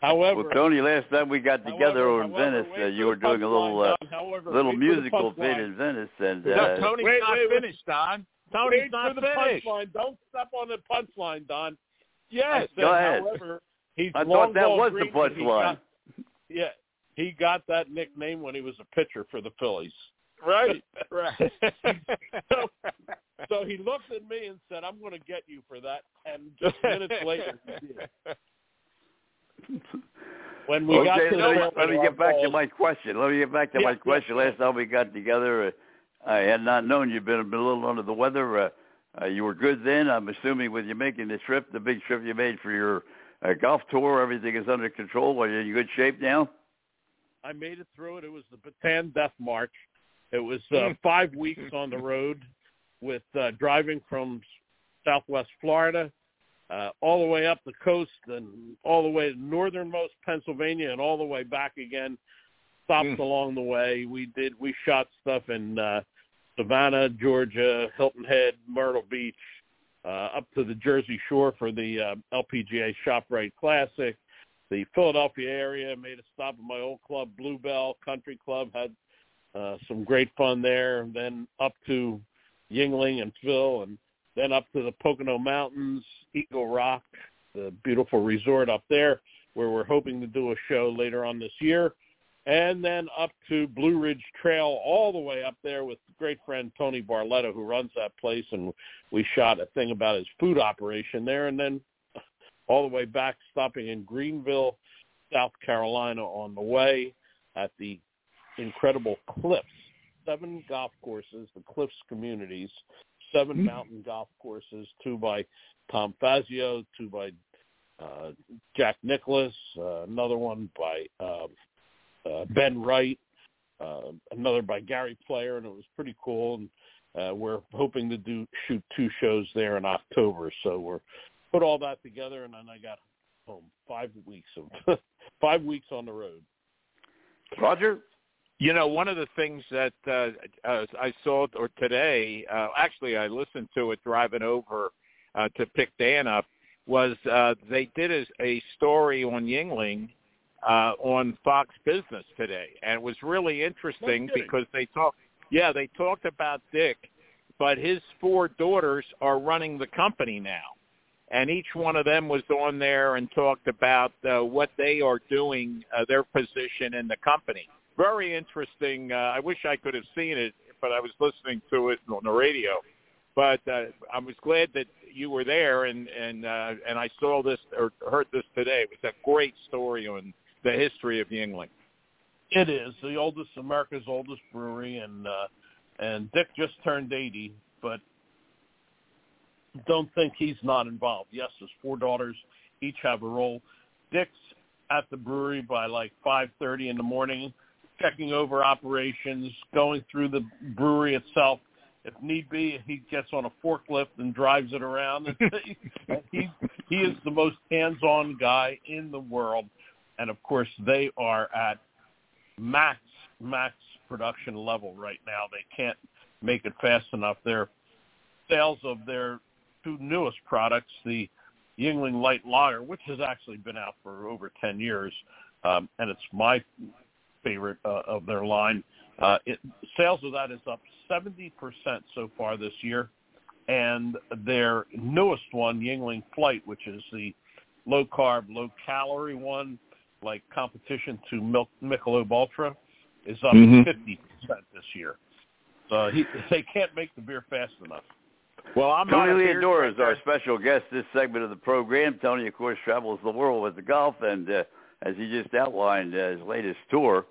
However, well, Tony, last time we got together however, over in Venice, uh, you were doing a little punchline, uh, However, little wait for the musical bit in Venice, and no, uh, Tony's Wait, not wait, wait. finished, Don. Tony's Wait not for the finished. punchline. Don't step on the punchline, Don. Yes. I said, Go ahead. However, he's I thought that was the green 'cause he punchline. Yeah, he got that nickname when he was a pitcher for the Phillies. Right. Right. So, so he looked at me and said, "I'm going to get you for that." And just minutes later, he did. when we got to let me, let me get back to my question. Let me get back to Yeah, my question. yeah. Last time we got together, uh, I had not known you'd been a been a little under the weather. Uh, uh, you were good then. I'm assuming with you making the trip, the big trip you made for your uh, golf tour, everything is under control. Are you in good shape now? I made it through it. It was the Bataan Death March. It was uh, Hmm. five weeks on the road with uh, driving from Southwest Florida uh, all the way up the coast and all the way to northernmost Pennsylvania and all the way back again. Stops Mm. along the way. We did. We shot stuff in uh, Savannah, Georgia, Hilton Head, Myrtle Beach, uh, up to the Jersey Shore for the uh, LPGA Shoprite Classic. The Philadelphia area made a stop at my old club, Bluebell Country Club. Had uh, some great fun there. And then up to Yuengling and Phil, and then up to the Pocono Mountains, Eagle Rock, the beautiful resort up there, where we're hoping to do a show later on this year. And then up to Blue Ridge Trail, all the way up there with great friend Tony Barletta, who runs that place, and we shot a thing about his food operation there. And then all the way back, stopping in Greenville, South Carolina on the way at the incredible Cliffs, seven golf courses, the Cliffs communities, 7 Hmm. mountain golf courses, two by Tom Fazio, two by uh, Jack Nicklaus, uh, another one by um, uh, Ben Wright, uh, another by Gary Player, and it was pretty cool. And uh, we're hoping to do shoot two shows there in October. So we're put all that together, and then I got home five weeks of five weeks on the road. Roger? You know, one of the things that uh, I saw or today, uh, actually, I listened to it driving over uh, to pick Dan up, was uh, they did a, a story on Yuengling uh, on Fox Business today, and it was really interesting No because they talked. Yeah, they talked about Dick, but his four daughters are running the company now, and each one of them was on there and talked about uh, what they are doing, uh, their position in the company. Very interesting. Uh, I wish I could have seen it, but I was listening to it on the radio. But uh, I was glad that you were there, and and uh, and I saw this or heard this today. It was a great story on the history of Yuengling. It is the oldest, America's oldest brewery, and uh, and Dick just turned eighty, but don't think he's not involved. Yes, his four daughters each have a role. Dick's at the brewery by like five thirty in the morning, checking over operations, going through the brewery itself. If need be, he gets on a forklift and drives it around. he he is the most hands-on guy in the world, and of course they are at max max production level right now. They can't make it fast enough. Their sales of their two newest products, the Yuengling Light Lager, which has actually been out for over 10 years, um, and it's my favorite uh, of their line. Uh, it, sales of that is up 70% so far this year, and their newest one, Yuengling Flight, which is the low carb, low calorie one, like competition to Milk Michelob Ultra, is up Mhm. fifty percent this year. So he, they can't make the beer fast enough. Well, I'm Tony a Leodora is our special guest this segment of the program. Tony, of course, travels the world with the golf, and uh, as he just outlined, uh, his latest tour.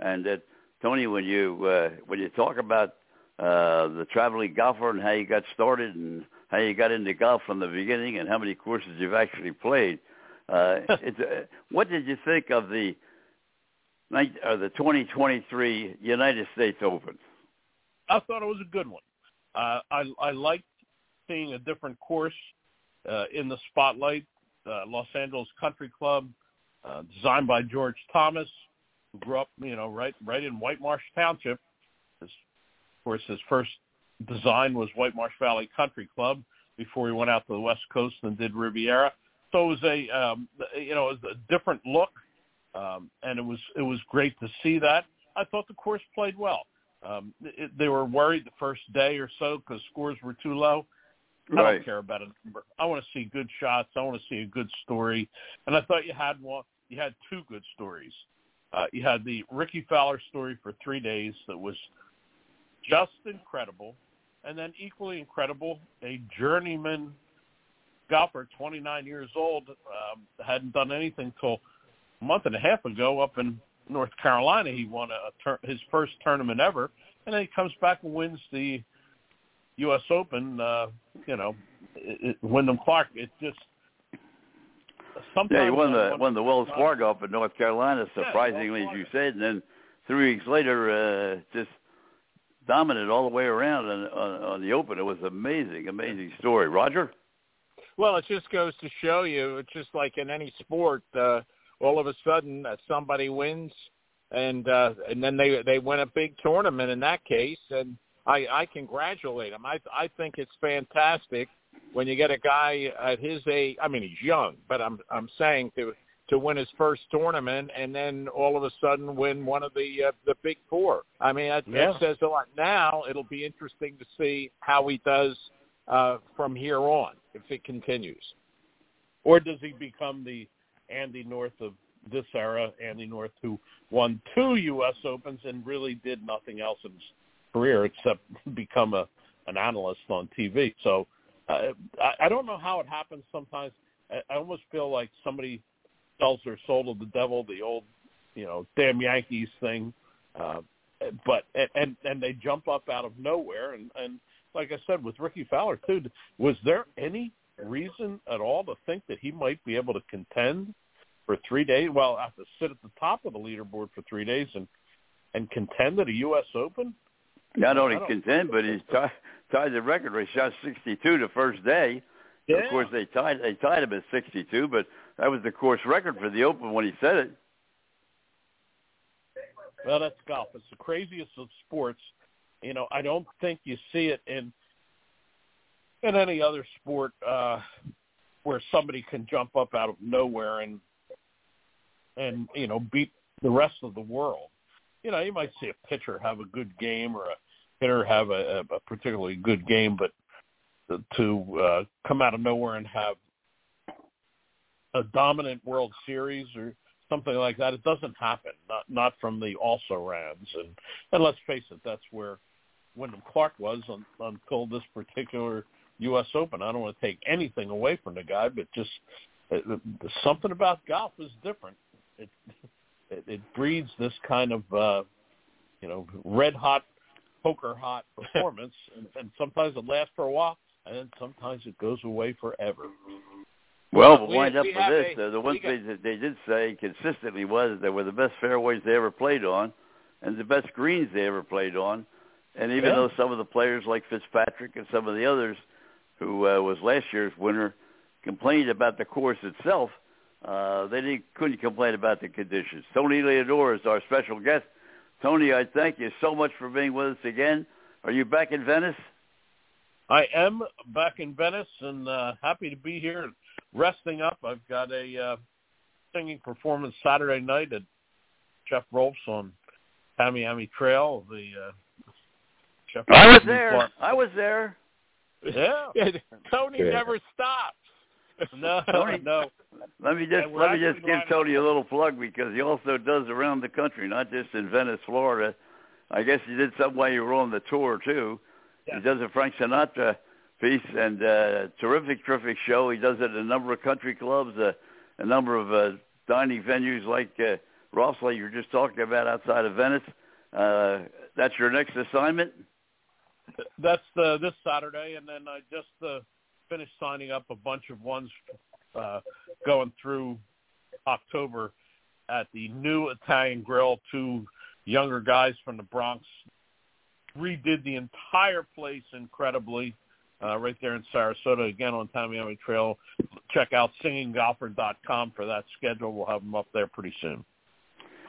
And uh, Tony, when you uh, when you talk about uh, the traveling golfer and how you got started and how you got into golf from the beginning and how many courses you've actually played, uh, it's, uh, what did you think of the or the 2023 United States Open? I thought it was a good one. Uh, I I liked seeing a different course uh, in the spotlight. Uh, Los Angeles Country Club, uh, designed by George Thomas, who grew up, you know, right right in Whitemarsh Township. His, of course, his first design was Whitemarsh Valley Country Club before he went out to the West Coast and did Riviera. So it was a um, you know it was a different look, um, and it was it was great to see that. I thought the course played well. Um, it, they were worried the first day or so because scores were too low. I don't care about a number. I want to see good shots. I want to see a good story. And I thought you had one. You had two good stories. Uh, you had the Rickie Fowler story for three days that was just incredible, and then equally incredible, a journeyman golfer, 29 years old, um, hadn't done anything till a month and a half ago up in North Carolina. He won a, tur- his first tournament ever, and then he comes back and wins the U.S. Open. Uh, you know, it, it, Wyndham Clark. It just sometimes Yeah, he won the won the Wells Fargo up in North Carolina, surprisingly, Wells as you said, and then three weeks later, uh, just dominant all the way around on, on, on the Open. It was amazing, amazing story. Roger, Well, it just goes to show you, it's just like in any sport, uh, all of a sudden uh, somebody wins, and uh, and then they they win a big tournament in that case, and I I congratulate him. I I think it's fantastic when you get a guy at his age. I mean, he's young, but I'm I'm saying to to win his first tournament and then all of a sudden win one of the uh, the big four. I mean, that, Yeah. that says a lot. Now it'll be interesting to see how he does uh, from here on if it continues. or does he become the Andy North of this era? Andy North, who won two U.S. Opens and really did nothing else in his career except become a an analyst on TV. So I, I don't know how it happens. Sometimes I, I almost feel like somebody sells their soul to the devil, the old, you know, damn Yankees thing. Uh, but and and- they jump up out of nowhere, and and like I said with Rickie Fowler too, was there any reason at all to think that he might be able to contend for three days? Well, have to sit at the top of the leaderboard for three days and and contend at a U.S. Open. Not only contend, but he's tied, tied the record. He shot 62 the first day. Of course, they tied they tied him at 62, but that was the course record for the Open when he said it. Well, that's golf. It's the craziest of sports. You know, I don't think you see it in in any other sport uh, where somebody can jump up out of nowhere and and you know beat the rest of the world. You know, you might see a pitcher have a good game or a hitter have a, a particularly good game, but to uh, come out of nowhere and have a dominant World Series or something like that. It doesn't happen. Not not from the also rans, and and let's face it, that's where Wyndham Clark was on, until this particular U.S. Open. I don't want to take anything away from the guy, but just uh, uh, something about golf is different. It it, it breeds this kind of uh, you know red hot, poker hot performance, and, and sometimes it lasts for a while, and then sometimes it goes away forever. Well, Well, we'll wind we- up we with this. a- uh, the one we got- thing that they did say consistently was they were the best fairways they ever played on, and the best greens they ever played on. And even Yeah. though some of the players like Fitzpatrick and some of the others, who uh, was last year's winner, complained about the course itself, uh, they didn't, couldn't complain about the conditions. Tony Leodora is our special guest. Tony, I thank you so much for being with us again. Are you back in Venice? I am back in Venice and uh, happy to be here, resting up. I've got a uh, singing performance Saturday night at Jeff Rolfs on Tamiami Trail. The uh, Jeff I was there. Park. I was there. Yeah. Tony Yeah. never stops. No, Tony- no. Let me just let me just give Tony a little plug because he also does around the country, not just in Venice, Florida. I guess you did some while you were on the tour too. Yeah. He does a Frank Sinatra piece and uh, terrific, terrific show. He does it at a number of country clubs, uh, a number of uh, dining venues like uh, you were just talking about outside of Venice. Uh, that's your next assignment. That's uh, this Saturday, and then I just uh, finished signing up a bunch of ones uh, going through October at the new Italian Grill. Two younger guys from the Bronx redid the entire place incredibly. Uh, right there in Sarasota, again on Tamiami Trail. Check out singinggolfer.com for that schedule. We'll have them up there pretty soon.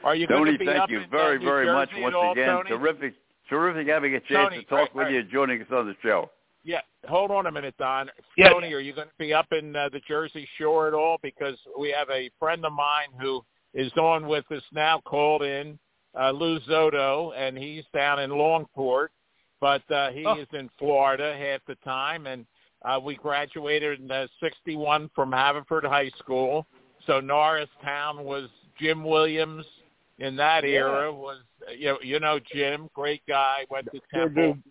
Are you going Tony, to be thank up you in, very, uh, New very much once all, again. Tony? Terrific, terrific having a chance Tony, to talk right, with right. you and joining us on the show. Yeah, hold on a minute, Don. Yeah. Tony, are you going to be up in uh, the Jersey Shore at all? Because we have a friend of mine who is on with us now, called in, uh, Lou Zotto, and he's down in Longport, but uh, he Oh. is in Florida half the time, and uh, we graduated in uh, 61 from Haverford High School. So Norristown was Jim Williams in that Yeah. era was you know, you know Jim, great guy, went to Sure Temple. do.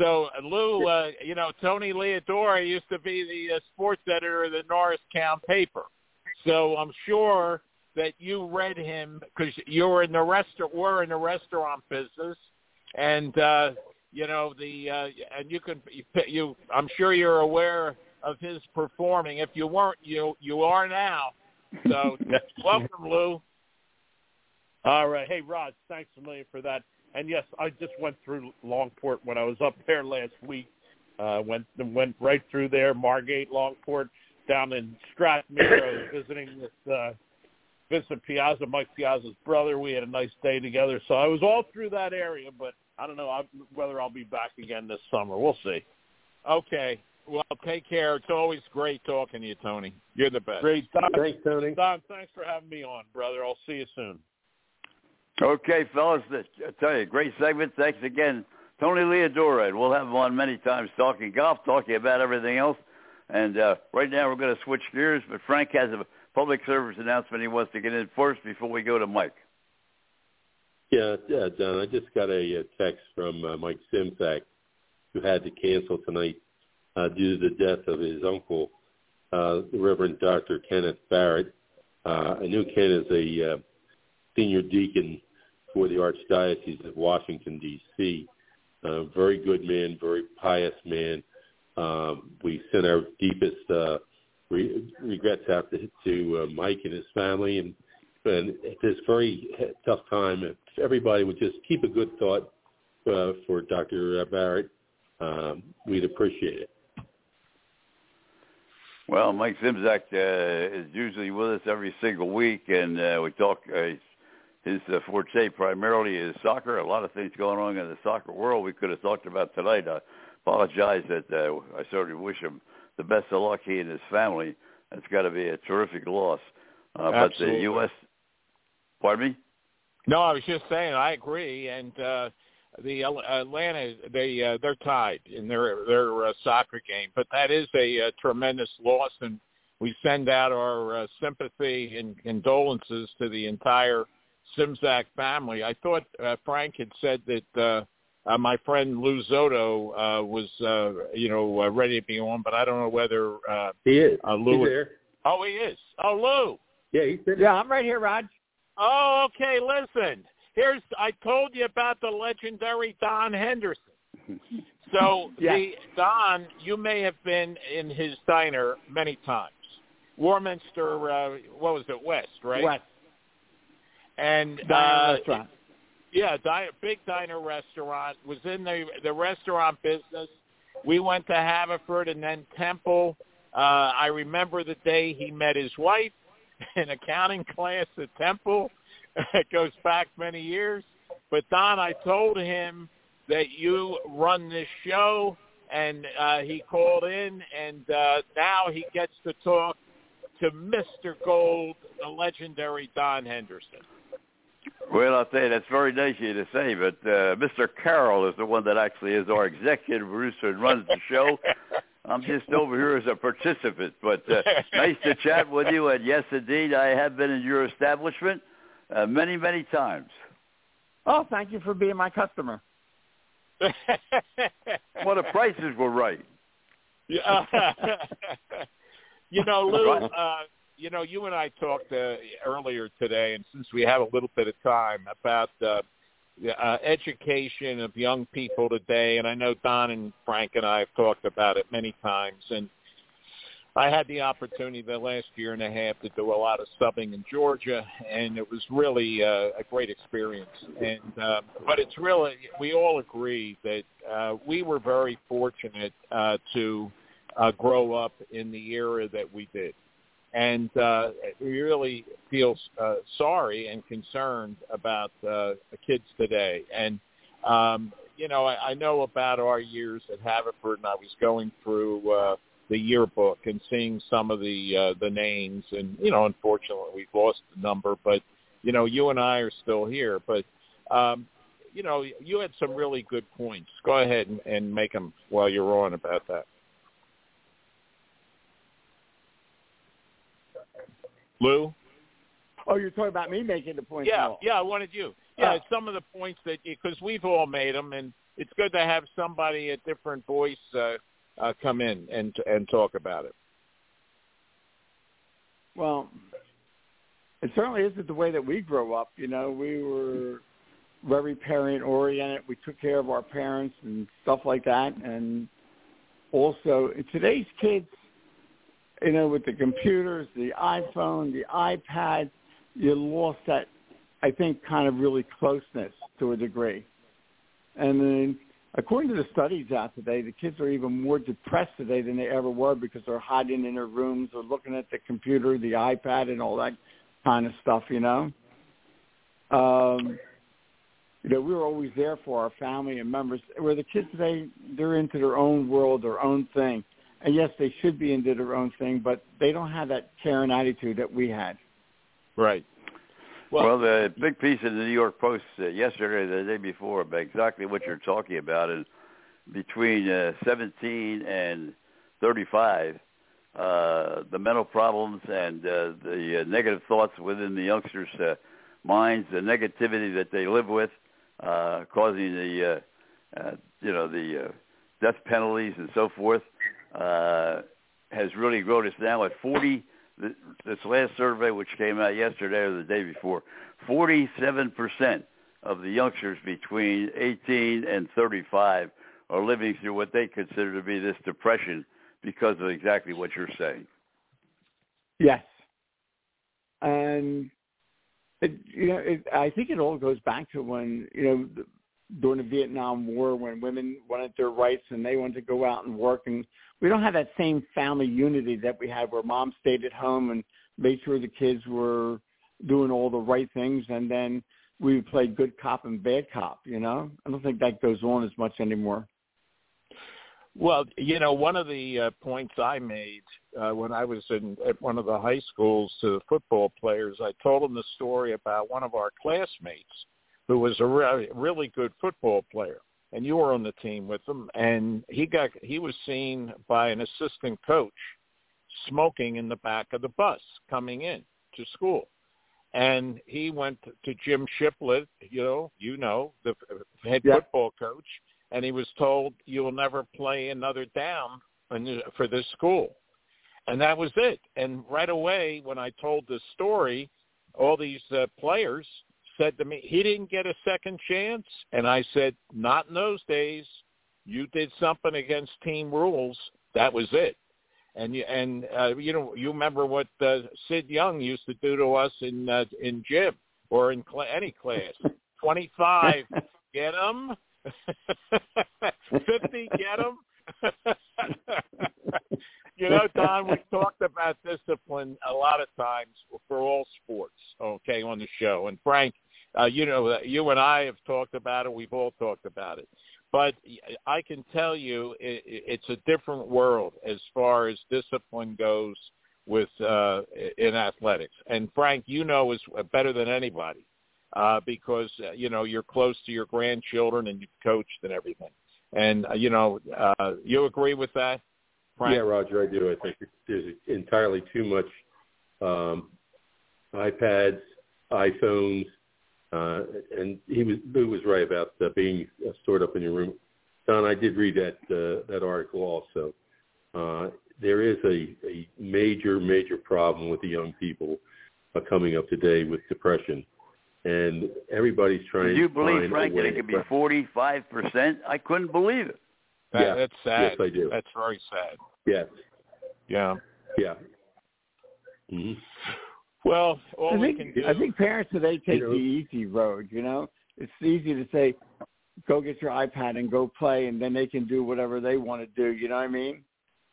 So Lou, uh, you know, Tony Leodora used to be the uh, sports editor of the Norristown paper. So I'm sure that you read him because you were in the restaurant, were in the restaurant business, and uh, you know the uh, and you can you, you. I'm sure you're aware of his performing. If you weren't, you you are now. So welcome, Lou. All right. Hey, Rod, thanks a million for that. And yes, I just went through Longport when I was up there last week. Uh, went went right through there, Margate, Longport, down in Strathmere. I was visiting with uh, Vincent Piazza, Mike Piazza's brother. We had a nice day together. So I was all through that area, but I don't know I- whether I'll be back again this summer. We'll see. Okay. Well, take care. It's always great talking to you, Tony. You're the best. Great. Don, Thanks, Tony. Don, thanks for having me on, brother. I'll see you soon. Okay, fellas, I tell you, great segment. Thanks again, Tony Leodora. And we'll have him on many times talking golf, talking about everything else. And uh, right now we're going to switch gears, but Frank has a public service announcement he wants to get in first before we go to Mike. Yeah, yeah, John. I just got a, uh text from uh, Mike Simzak, who had to cancel tonight uh, due to the death of his uncle, uh, Reverend Dr. Kenneth Barrett. Uh, I knew Ken as a uh, senior deacon for the Archdiocese of Washington D.C. Uh, very good man, very pious man. Um, we send our deepest uh, re- regrets out to, to uh, Mike and his family, and and at this very tough time, if everybody would just keep a good thought uh, for Dr. Barrett, um, we'd appreciate it. Well, Mike Simzak uh, is usually with us every single week, and uh, we talk. Uh, his uh, forte primarily is soccer. A lot of things going on in the soccer world we could have talked about tonight. I apologize that uh, I certainly wish him the best of luck, he and his family. It's got to be a terrific loss. Uh, but the U.S. Pardon me? No, I was just saying I agree, and uh, the Atlanta they uh, they're tied in their their uh, soccer game, but that is a, uh tremendous loss, and we send out our uh, sympathy and condolences to the entire Simzak family. I thought uh, Frank had said that uh, uh, my friend Lou Zotto uh, was uh, you know uh, ready to be on, but I don't know whether uh, He is. uh, Lou. He's there. Oh, he is. Oh, Lou. Yeah, he's there. Yeah, I'm right here, Rod. Oh, okay. Listen, here's I told you about the legendary Don Henderson. So Yeah. the Don, you may have been in his diner many times. Warminster, uh, what was it, West, right? West And Diner uh, Restaurant. yeah, diner, big diner restaurant. Was in the the restaurant business. We went to Haverford and then Temple. Uh, I remember the day he met his wife in accounting class at Temple. it goes back many years. But Don, I told him that you run this show, and uh, he called in, and uh, now he gets to talk to Mr. Gold, the legendary Don Henderson. Well, I'll tell you, that's very nice of you to say, but uh, Mr. Carroll is the one that actually is our executive producer and runs the show. I'm just over here as a participant. But uh, nice to chat with you. And yes, indeed, I have been in your establishment uh, many, many times. Oh, thank you for being my customer. Well, the prices were right. Yeah. you know, Lou, uh, you know, you and I talked uh, earlier today, and since we have a little bit of time about uh, uh, education of young people today, and I know Don and Frank and I have talked about it many times, and I had the opportunity the last year and a half to do a lot of subbing in Georgia, and it was really uh, a great experience. And uh, but it's really we all agree that uh, we were very fortunate uh, to uh, grow up in the era that we did, and uh, we really feel uh, sorry and concerned about uh, the kids today. And um, you know, I, I know about our years at Haverford, and I was going through. Uh, the yearbook and seeing some of the uh, the names and you know unfortunately we've lost the number but you know you and I are still here but um you know you had some really good points go ahead and, and make them while you're on about that Lou Oh, you're talking about me making the point. yeah yeah I wanted you yeah Oh. some of the points that because we've all made them and it's good to have somebody a different voice uh, uh, come in and and talk about it Well, it certainly isn't the way that we grew up. You know, we were very parent oriented. We took care of our parents and stuff like that. And also, today's kids, you know, with the computers, the iPhone, the iPad, you lost that, I think, kind of really closeness to a degree. And then, according to the studies out today, the kids are even more depressed today than they ever were because they're hiding in their rooms or looking at the computer, the iPad, and all that kind of stuff. You know, um, you know, we were always there for our family and members. Where the kids today, they're into their own world, their own thing. And yes, they should be and into their own thing, but they don't have that caring attitude that we had. right Well, the big piece in the New York Post uh, yesterday, the day before, about exactly what you're talking about, is between uh, 17 and 35, uh, the mental problems and uh, the uh, negative thoughts within the youngsters' uh, minds, the negativity that they live with, uh, causing the, uh, uh, you know, the uh, death penalties and so forth, uh, has really grown us now at 40. this last survey, which came out yesterday or the day before, 47% of the youngsters between 18 and 35 are living through what they consider to be this depression because of exactly what you're saying. Yes. And it, you know, it, I think it all goes back to when you know during the Vietnam War when women wanted their rights and they wanted to go out and work, and we don't have that same family unity that we had where mom stayed at home and made sure the kids were doing all the right things, and then we played good cop and bad cop. You know, I don't think that goes on as much anymore. Well, you know, one of the uh, points I made uh, when I was in at one of the high schools to the football players, I told them the story about one of our classmates who was a re- really good football player, and you were on the team with him, and he got he was seen by an assistant coach smoking in the back of the bus coming in to school. And he went to Jim Shiplett, you know, you know, the head Yeah. football coach, and he was told you will never play another down for this school and that was it and right away when i told this story all these uh, players said to me he didn't get a second chance. And i said not in those days. You did something against team rules. That was it. And you and uh, you know you remember what uh, sid young used to do to us in uh, in gym or in cl- any class. 25 get them 50 get them you know don we've talked about discipline a lot of times for all sports okay on the show. And frank uh, you know you and i have talked about it we've all talked about it but i can tell you it, it's a different world as far as discipline goes with uh in athletics and frank you know is better than anybody uh because uh, you know you're close to your grandchildren and you've coached and everything and uh, you know uh you agree with that Frank? Yeah, Roger, I do. I think there's entirely too much um, iPads, iPhones, uh, and he was Lou was right about uh, being uh, stored up in your room. Don, I did read that uh, that article also. Uh, there is a, a major, major problem with the young people uh, coming up today with depression, and everybody's trying. Did you believe, find Frank, that it could be 45%? I couldn't believe it. That, Yeah. That's sad. Yes, I do. That's very sad. Yes, Yeah. yeah. hmm Well, all I we think can do. I think parents today take You know- the easy road. You know, it's easy to say, "Go get your iPad and go play," and then they can do whatever they want to do. You know what I mean?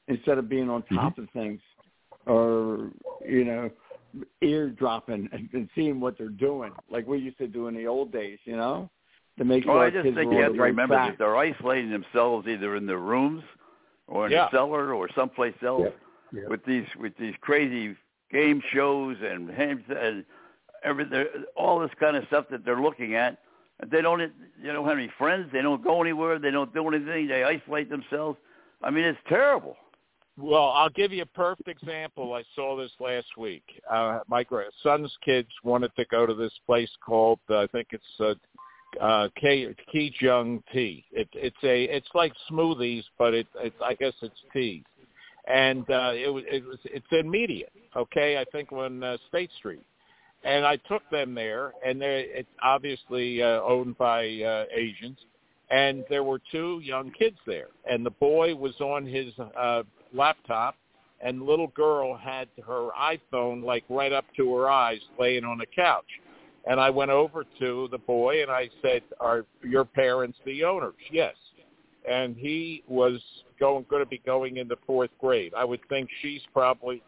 Instead of being on mm-hmm. top of things, or you know, eardropping and, and seeing what they're doing, like we used to do in the old days. You know, to make sure Well, I just kids think you have to right remember track. that they're isolating themselves either in their rooms or in Yeah. the cellar or someplace else Yeah. Yeah. with these with these crazy game shows and and every all this kind of stuff that they're looking at. They don't they don't have any friends. They don't go anywhere. They don't do anything. They isolate themselves. I mean, it's terrible. Well, I'll give you a perfect example. I saw this last week. Uh, my son's kids wanted to go to this place called uh, I think it's uh, uh, K Kijung Tea. It, it's a it's like smoothies, but it, it's I guess it's tea, and uh, it was it was it's immediate. Okay, I think on uh, State Street, and I took them there, and they it's obviously uh, owned by uh, Asians, and there were two young kids there, and the boy was on his uh, laptop, and little girl had her iPhone like right up to her eyes, laying on the couch. And I went over to the boy and I said, "Are your parents the owners?" Yes. And he was going going to be going into fourth grade. I would think she's probably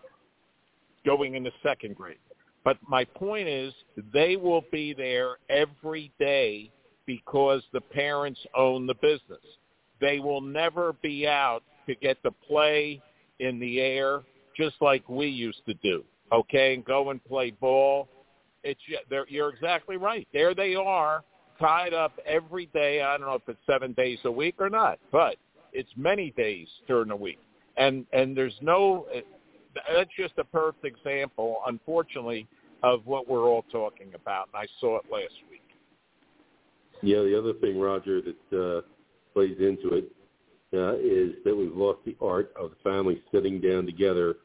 going into second grade. But my point is, they will be there every day because the parents own the business. They will never be out to get to play in the air just like we used to do. Okay, and go and play ball. It's you're exactly right. There they are, tied up every day. I don't know if it's seven days a week or not, but it's many days during the week. And and there's no. That's just a perfect example, unfortunately, of what we're all talking about. And I saw it last week. Yeah, the other thing, Roger, that uh, plays into it uh, is that we've lost the art of the family sitting down together,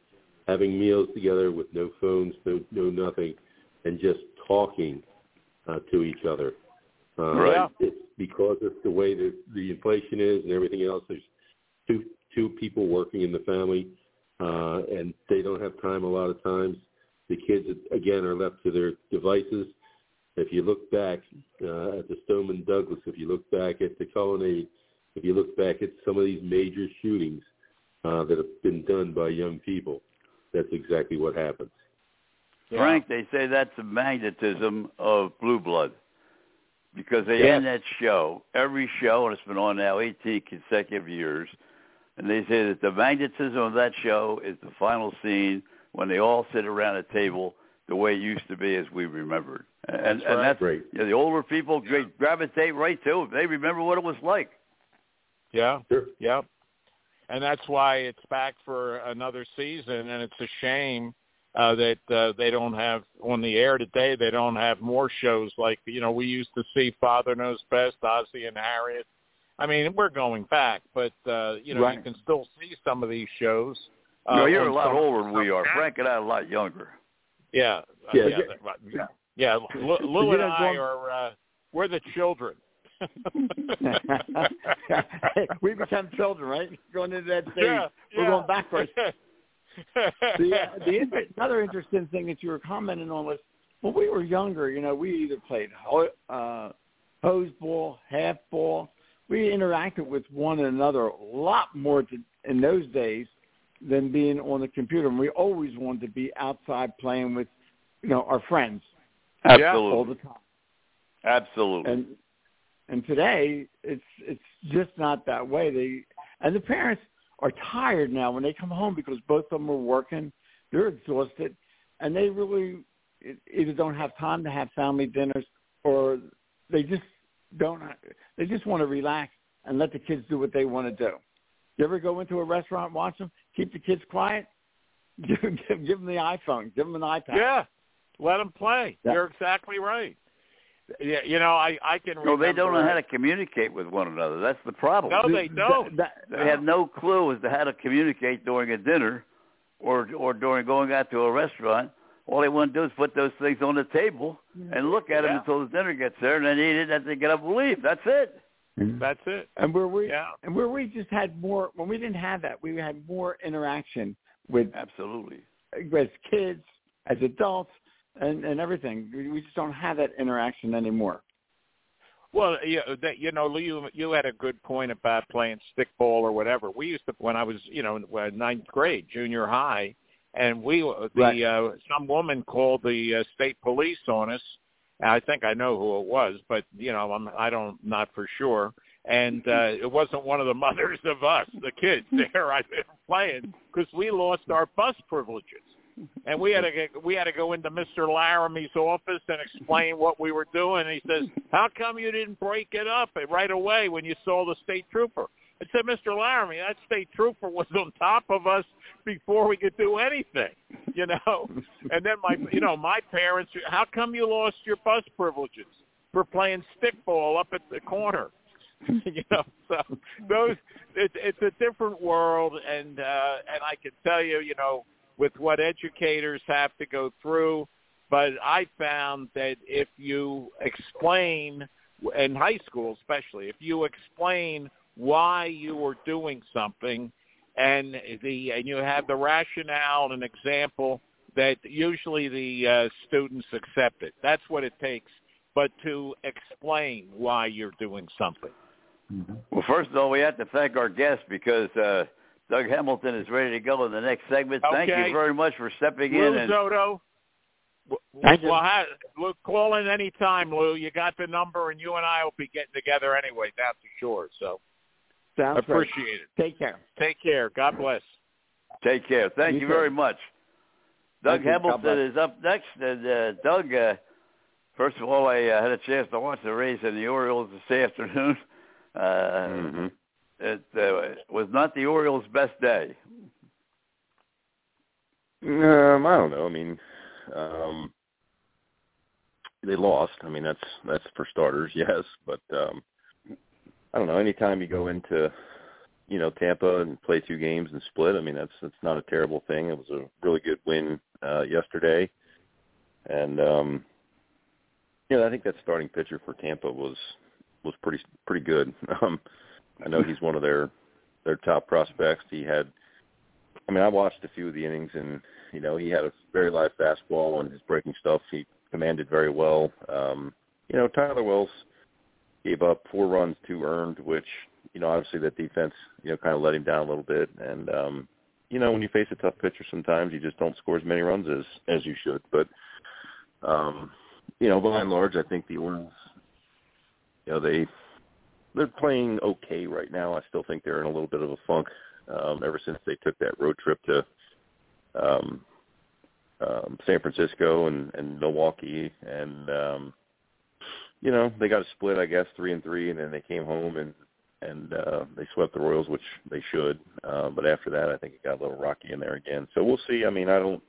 having meals together with no phones, no no nothing, and just talking uh, to each other. Uh, Right. It's because of the way that the inflation is and everything else. There's two two people working in the family, uh, and they don't have time a lot of times. The kids again are left to their devices. If you look back uh, at the Stoneman Douglas, if you look back at the Colonnade, if you look back at some of these major shootings uh, that have been done by young people, that's exactly what happens. Frank, they say that's the magnetism of Blue Blood because they Yes. end that show, every show, and it's been on now 18 consecutive years, and they say that the magnetism of that show is the final scene when they all sit around a table the way it used to be as we remembered. And, That's and right. that's Great. you know, the older people gra- gravitate right to it. They remember what it was like. Yeah. Sure. Yep. And that's why it's back for another season, and it's a shame uh, that uh, they don't have on the air today. They don't have more shows like you know we used to see. Father Knows Best, Ozzie and Harriet. I mean, we're going back, but uh, you know Right. you can still see some of these shows. Uh, no, you're a lot older than we are. Frank and I are a lot younger. Yeah. Uh, Yeah, yeah. yeah. Yeah. Yeah. Lou, Lou and I going- are uh, we're the children. we become children, right? Going into that stage, yeah, we're going backwards. The, uh, the inter- another interesting thing that you were commenting on was when we were younger, you know, we either played ho- uh, hose ball, half ball. We interacted with one another a lot more to, in those days than being on the computer. And we always wanted to be outside playing with, you know, our friends Absolutely. all the time. Absolutely. And and today it's it's just not that way. They and the parents are tired now when they come home because both of them are working. They're exhausted, and they really either don't have time to have family dinners or they just don't. They just want to relax and let the kids do what they want to do. You ever go into a restaurant, watch them, keep the kids quiet, give, give, give them the iPhone, give them an iPad. Yeah, let them play. Yeah. You're exactly right. Yeah, you know, I I can. No, they don't know how to communicate with one another. That's the problem. No, they don't. That- They have no clue as to how to communicate during a dinner or or during going out to a restaurant. All they want to do is put those things on the table and look at them Yeah. until the dinner gets there, and then eat it, and they get up and leave. That's it. Mm-hmm. That's it. and where we Yeah. and where we just had more when we didn't have that, we had more interaction with Absolutely. as kids, as adults, and and everything. We just don't have that interaction anymore. Well, you, that, you know, you you had a good point about playing stickball or whatever. We used to when I was, you know, uh, ninth grade, junior high, and we the Right. uh, some woman called the uh, state police on us. I think I know who it was, but you know, I'm I don't not for sure. And uh, it wasn't one of the mothers of us, the kids there. I've been playing because we lost our bus privileges and we had to we had to go into Mr. Laramie's office and explain what we were doing. And he says, "How come you didn't break it up right away when you saw the state trooper?" I said, "Mr. Laramie, that state trooper was on top of us before we could do anything, you know." And then my, you know, my parents, "How come you lost your bus privileges for playing stickball up at the corner?" you know, so those it's it's a different world, and uh, and I can tell you, you know with what educators have to go through. But I found that if you explain, in high school especially, if you explain why you were doing something and the and you have the rationale and example that usually the uh, students accept it. That's what it takes. But to explain why you're doing something. Well, first of all, we have to thank our guest because uh, Doug Hamilton is ready to go in the next segment. Thank you very much for stepping in. Lou And Zotto. Thank you. Well, ha- Lou, call in any time, Lou. You got the number, and you and I will be getting together anyway down to shore. So Sounds great. appreciate it. Take care. Take care. God bless. take care. Thank You you, very much. Doug Thank Hamilton is up next. And uh, Doug, uh, first of all, I uh, had a chance to watch the Rays and the Orioles this afternoon. Uh, Mm-hmm. It uh, was not the Orioles' best day. Um, I don't know. I mean, um, they lost. I mean, that's that's for starters, yes. But um, I don't know. Anytime you go into, you know, Tampa and play two games and split, I mean, that's that's not a terrible thing. It was a really good win uh, yesterday, and um, yeah, I think that starting pitcher for Tampa was was pretty pretty good. Um, I know he's one of their their top prospects. He had I mean, I watched a few of the innings, and you know, he had a very live fastball, and his breaking stuff he commanded very well. Um, you know, Tyler Wells gave up four runs, two earned, which you know, obviously that defense, you know, kind of let him down a little bit. And um, you know, when you face a tough pitcher, sometimes you just don't score as many runs as as you should. But um, you know, by and large, I think the Orioles, you know, they they're playing okay right now. I still think they're in a little bit of a funk um, ever since they took that road trip to um, um, San Francisco and, and Milwaukee, and um, you know they got a split, I guess, three and three, and then they came home and and uh, they swept the Royals, which they should. Uh, but after that, I think it got a little rocky in there again. So we'll see. I mean, I don't.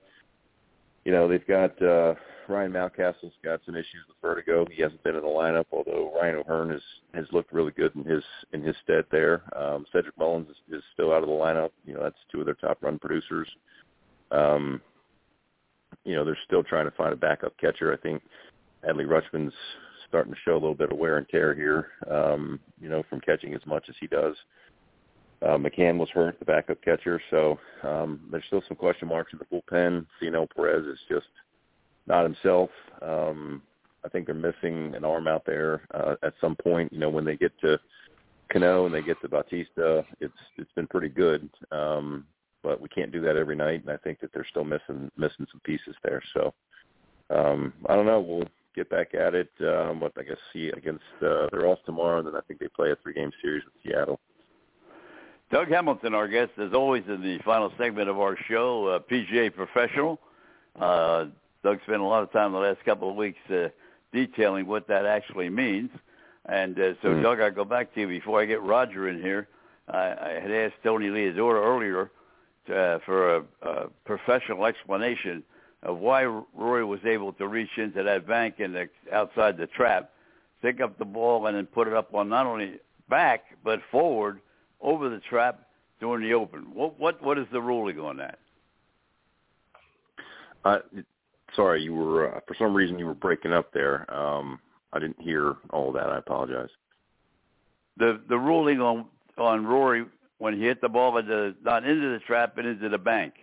You know, they've got uh, Ryan Mountcastle's got some issues with vertigo. He hasn't been in the lineup, although Ryan O'Hearn has has looked really good in his in his stead there. Um, Cedric Mullins is, is still out of the lineup. You know, that's two of their top run producers. Um, you know, they're still trying to find a backup catcher. I think Adley Rutschman's starting to show a little bit of wear and tear here. Um, you know, from catching as much as he does. McCann was hurt, the backup catcher, so um, there's still some question marks in the bullpen. Zeno Perez is just not himself. Um, I think they're missing an arm out there uh, at some point. You know, when they get to Cano and they get to Bautista, it's it's been pretty good. Um, but we can't do that every night, and I think that they're still missing missing some pieces there. So um, I don't know. We'll get back at it. Um, but I guess see against uh, they're off tomorrow, and then I think they play a three game series with Seattle. Doug Hamilton, our guest, as always, in the final segment of our show, uh, PGA professional. Uh, Doug spent a lot of time the last couple of weeks uh, detailing what that actually means. And uh, so, Mm. Doug, I go back to you before I get Roger in here. I, I had asked Tony Leodora earlier to, uh, for a, a professional explanation of why Rory was able to reach into that bank and the, outside the trap, pick up the ball, and then put it up on not only back but forward over the trap during the open. What what what is the ruling on that? Uh, sorry, you were uh, for some reason you were breaking up there. Um, I didn't hear all that. I apologize. The the ruling on on Rory when he hit the ball into not into the trap but into the bank.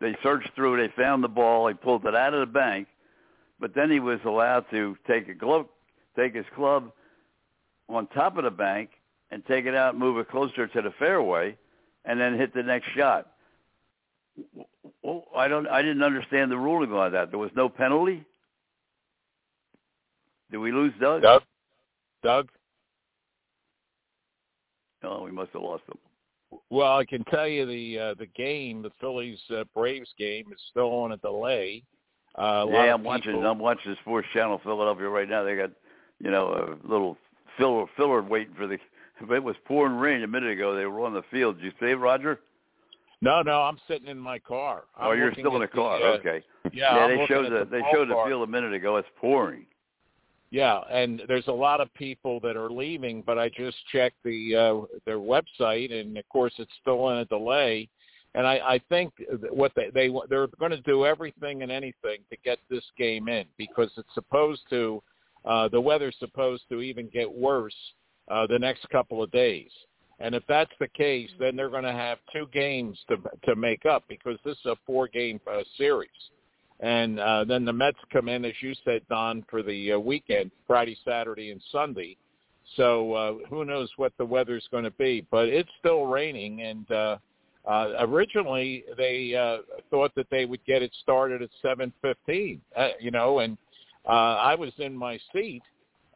They searched through. They found the ball. He pulled it out of the bank, but then he was allowed to take a glove, take his club on top of the bank and take it out, move it closer to the fairway, and then hit the next shot. Well, I don't. I didn't understand the ruling on that. There was no penalty. Did we lose Doug? Doug. Doug. Oh, we must have lost him. Well, I can tell you the uh, the game, the Phillies uh, Braves game, is still on a delay. Uh, a yeah, I'm watching. I'm watching Sports Channel Philadelphia right now. They got, you know, a little filler filler waiting for the. It was pouring rain a minute ago. They were on the field. Did you see it, Roger? No, no, I'm sitting in my car. I'm oh, you're still in the car. uh, okay. Yeah, yeah. They showed the, the they showed the field a minute ago. It's pouring. Yeah, and there's a lot of people that are leaving, but I just checked the uh, their website, and of course it's still in a delay. And I, I think what they they they're going to do everything and anything to get this game in because it's supposed to uh, the weather's supposed to even get worse uh, the next couple of days. And if that's the case, then they're going to have two games to to make up because this is a four game uh, series and uh, then the Mets come in, as you said, Don, for the uh, weekend, Friday, Saturday, and Sunday. So uh, who knows what the weather's going to be? But it's still raining, and uh, uh, originally they uh, thought that they would get it started at 7:15. Uh, you know, and uh, I was in my seat,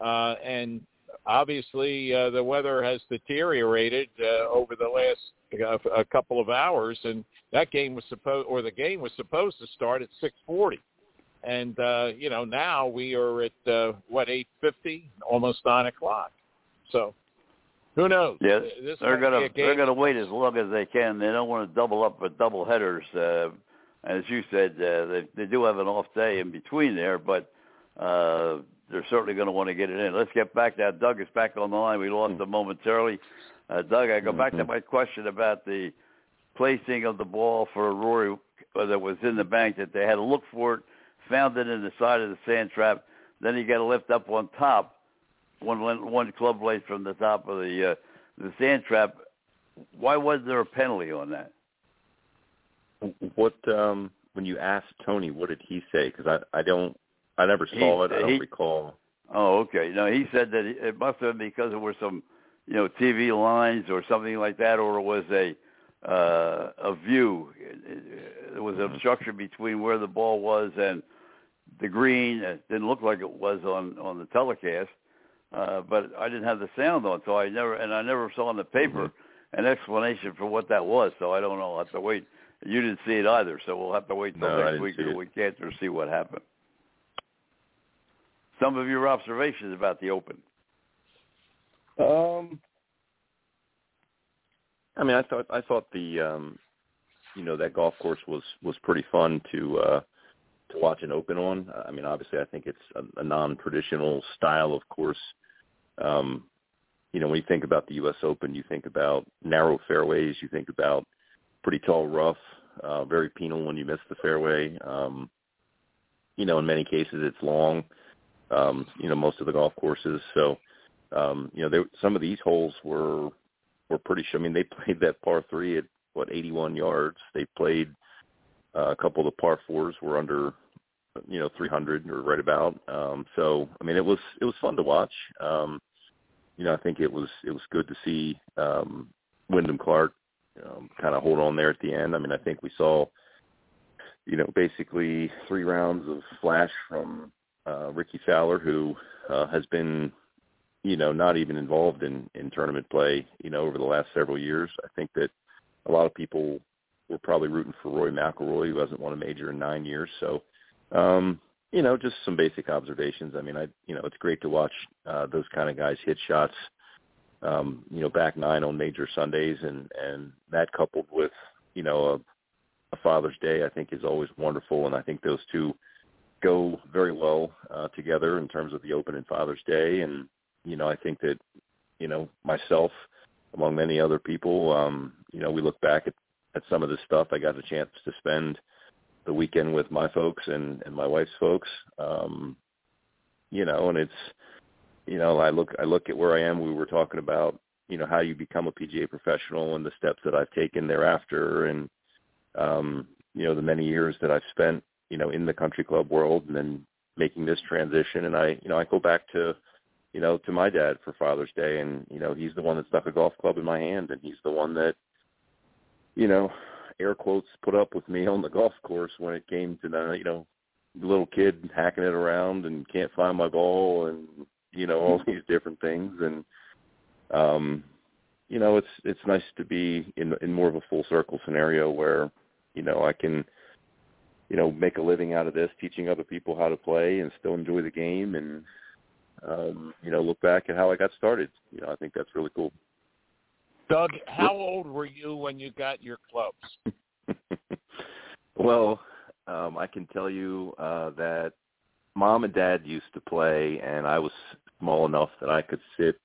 uh, and obviously uh, the weather has deteriorated uh, over the last uh, a couple of hours, and that game was supposed or the game was supposed to start at 6:40, and uh, you know now we are at uh, what 8:50, almost nine o'clock. So who knows? Yes, This they're gonna be a game they're gonna wait as long as they can. They don't want to double up with double headers. Uh, as you said, uh, they they do have an off day in between there, but uh, they're certainly going to want to get it in. Let's get back now. Doug is back on the line. We lost him momentarily. Uh, Doug, I go back to my question about the placing of the ball for Rory uh, that was in the bank that they had to look for it, found it in the side of the sand trap. Then he got to lift up on top, one one club blade from the top of the uh, the sand trap. Why was there a penalty on that? What um when you asked Tony, what did he say? Because I I don't I never saw He- it. I don't he- recall. Oh, okay. No, he said that it must have been because there were some, you know, TV lines or something like that, or it was a uh, a view. There was an obstruction between where the ball was and the green. It didn't look like it was on on the telecast, uh, but I didn't have the sound on, so I never and I never saw in the paper an explanation for what that was. So I don't know. I'll have to wait. You didn't see it either, so we'll have to wait till No, next week or the it. week after to see what happened. Some of your observations about the Open. Um, I mean, I thought I thought the um, you know that golf course was was pretty fun to uh, to watch an open on. I mean, obviously, I think it's a, a non-traditional style of course. Um, you know, when you think about the U.S. Open, you think about narrow fairways, you think about pretty tall rough, uh, very penal when you miss the fairway. Um, you know, in many cases, it's long. Um, you know, most of the golf courses, so um, you know, they, some of these holes were were pretty. I mean, they played that par three at what 81 yards. They played uh, a couple of the par fours were under, you know, 300 or right about. Um, so I mean, it was it was fun to watch. Um, you know, I think it was it was good to see um, Wyndham Clark um, kind of hold on there at the end. I mean, I think we saw, you know, basically three rounds of flash from uh, Rickie Fowler, who uh, has been you know, not even involved in, in tournament play, you know, over the last several years. I think that a lot of people were probably rooting for Rory McIlroy, who hasn't won a major in nine years. So, um, you know, just some basic observations. I mean, I, you know, it's great to watch uh, those kind of guys hit shots um, you know, back nine on major Sundays, and and that coupled with you know a, a Father's Day, I think is always wonderful, and I think those two go very well uh, together in terms of the Open and Father's Day, and you know, I think that you know myself, among many other people, um, you know, we look back at at some of this stuff. I got the chance to spend the weekend with my folks and and my wife's folks, um, you know, and it's you know, I look I look at where I am. We were talking about you know how you become a PGA professional and the steps that I've taken thereafter, and um, you know the many years that I've spent you know in the country club world, and then making this transition. And I you know I go back to you know to my dad for Father's Day, and you know he's the one that stuck a golf club in my hand, and he's the one that you know air quotes put up with me on the golf course when it came to the you know little kid hacking it around and can't find my ball and you know all these different things and um you know it's it's nice to be in in more of a full circle scenario where you know I can you know make a living out of this teaching other people how to play and still enjoy the game and um you know look back at how I got started. You know I think that's really cool. Doug how old were you when you got your clubs? Well um I can tell you uh that mom and dad used to play and I was small enough that I could sit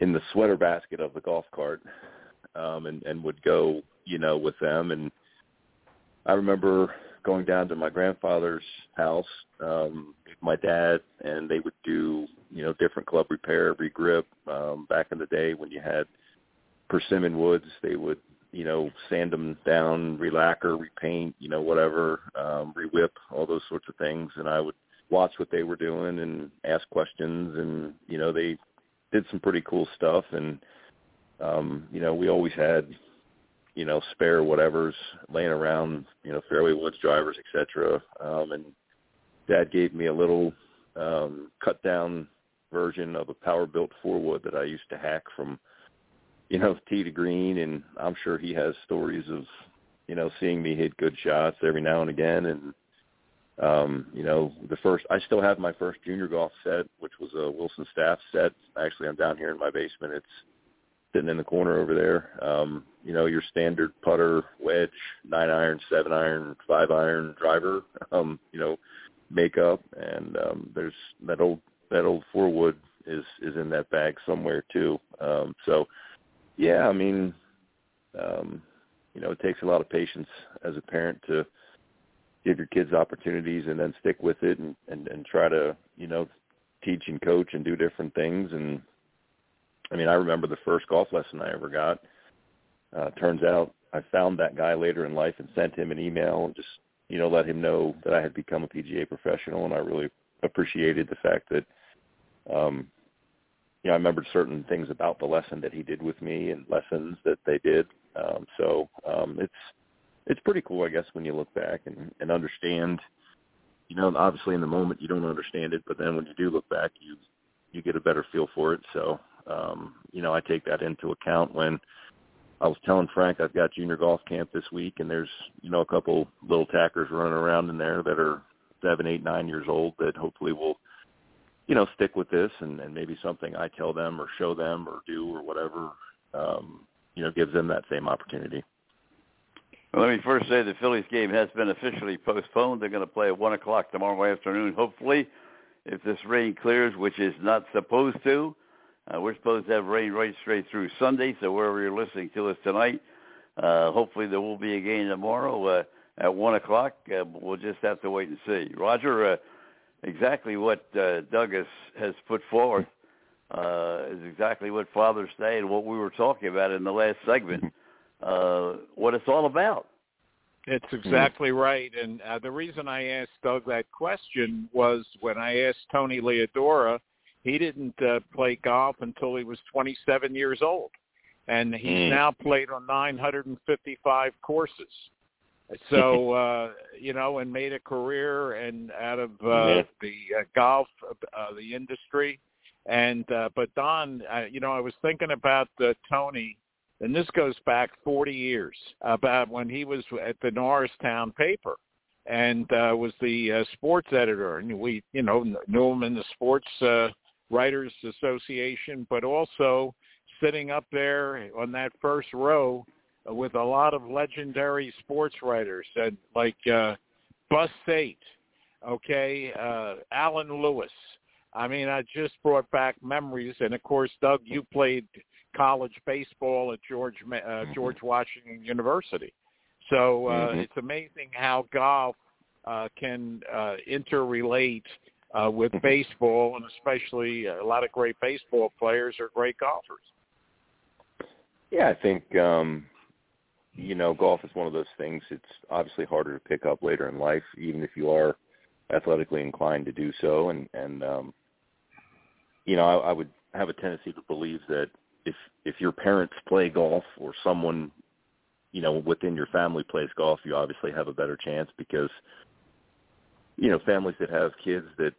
in the sweater basket of the golf cart um and and would go you know with them. And I remember going down to my grandfather's house um my dad and they would do you know different club repair regrip. Um back in the day when you had persimmon woods they would you know sand them down relacquer repaint you know whatever um rewhip all those sorts of things. And I would watch what they were doing and ask questions. And you know they did some pretty cool stuff. And um you know we always had you know spare whatevers laying around you know fairway woods drivers etc um and dad gave me a little um cut down version of a PowerBilt four wood that I used to hack from you know tee to green and I'm sure he has stories of you know seeing me hit good shots every now and again and um, you know, the first I still have my first junior golf set, which was a Wilson Staff set. Actually I'm down here in my basement. It's sitting in the corner over there. Um, you know, your standard putter, wedge, nine iron, seven iron, five iron driver, um, you know, makeup and um there's that old that old four wood is is in that bag somewhere too. Um so yeah, I mean um you know, it takes a lot of patience as a parent to give your kids opportunities and then stick with it and, and, and try to, you know, teach and coach and do different things. And I mean, I remember the first golf lesson I ever got. Uh, turns out I found that guy later in life and sent him an email and just, you know, let him know that I had become a PGA professional. And I really appreciated the fact that, um, you know, I remembered certain things about the lesson that he did with me and lessons that they did. Um, so um, it's, it's pretty cool, I guess, when you look back and, and understand. You know, obviously in the moment you don't understand it, but then when you do look back, you you get a better feel for it. So, um, you know, I take that into account when I was telling Frank I've got junior golf camp this week, and there's you know a couple little tackers running around in there that are seven, eight, nine years old that hopefully will you know stick with this, and, and maybe something I tell them or show them or do or whatever, um, you know, gives them that same opportunity. Well, let me first say the Phillies game has been officially postponed. They're going to play at 1 o'clock tomorrow afternoon, hopefully, if this rain clears, which is not supposed to. Uh, we're supposed to have rain right straight through Sunday, so wherever you're listening to us tonight, uh, hopefully there will be a game tomorrow uh, at 1 o'clock. Uh, we'll just have to wait and see. Roger, uh, exactly what uh, Doug has, has put forward uh, is exactly what Father's Day and what we were talking about in the last segment uh, what it's all about. It's exactly right. And uh, the reason I asked Doug that question was when I asked Tony Leodora, he didn't uh, play golf until he was 27 years old. And he's Mm. now played on 955 courses. So, uh, you know, and made a career and out of uh, Yeah. the uh, golf, uh, the industry. And, uh, but Don, uh, you know, I was thinking about uh, Tony and this goes back 40 years about when he was at the Norristown paper and uh, was the uh, sports editor, and we, you know, knew him in the sports uh, Writers Association, but also sitting up there on that first row with a lot of legendary sports writers and like uh, Bus Saidt, okay, uh, Allen Lewis. I mean, I just brought back memories, and of course, Doug, you played college baseball at George uh, George Washington University, so uh, Mhm. it's amazing how golf uh, can uh, interrelate uh, with baseball, and especially a lot of great baseball players are great golfers. Yeah, I think um you know, golf is one of those things it's obviously harder to pick up later in life, even if you are athletically inclined to do so and and um you know, I, I would have a tendency to believe that if if your parents play golf or someone you know within your family plays golf, you obviously have a better chance because you know families that have kids that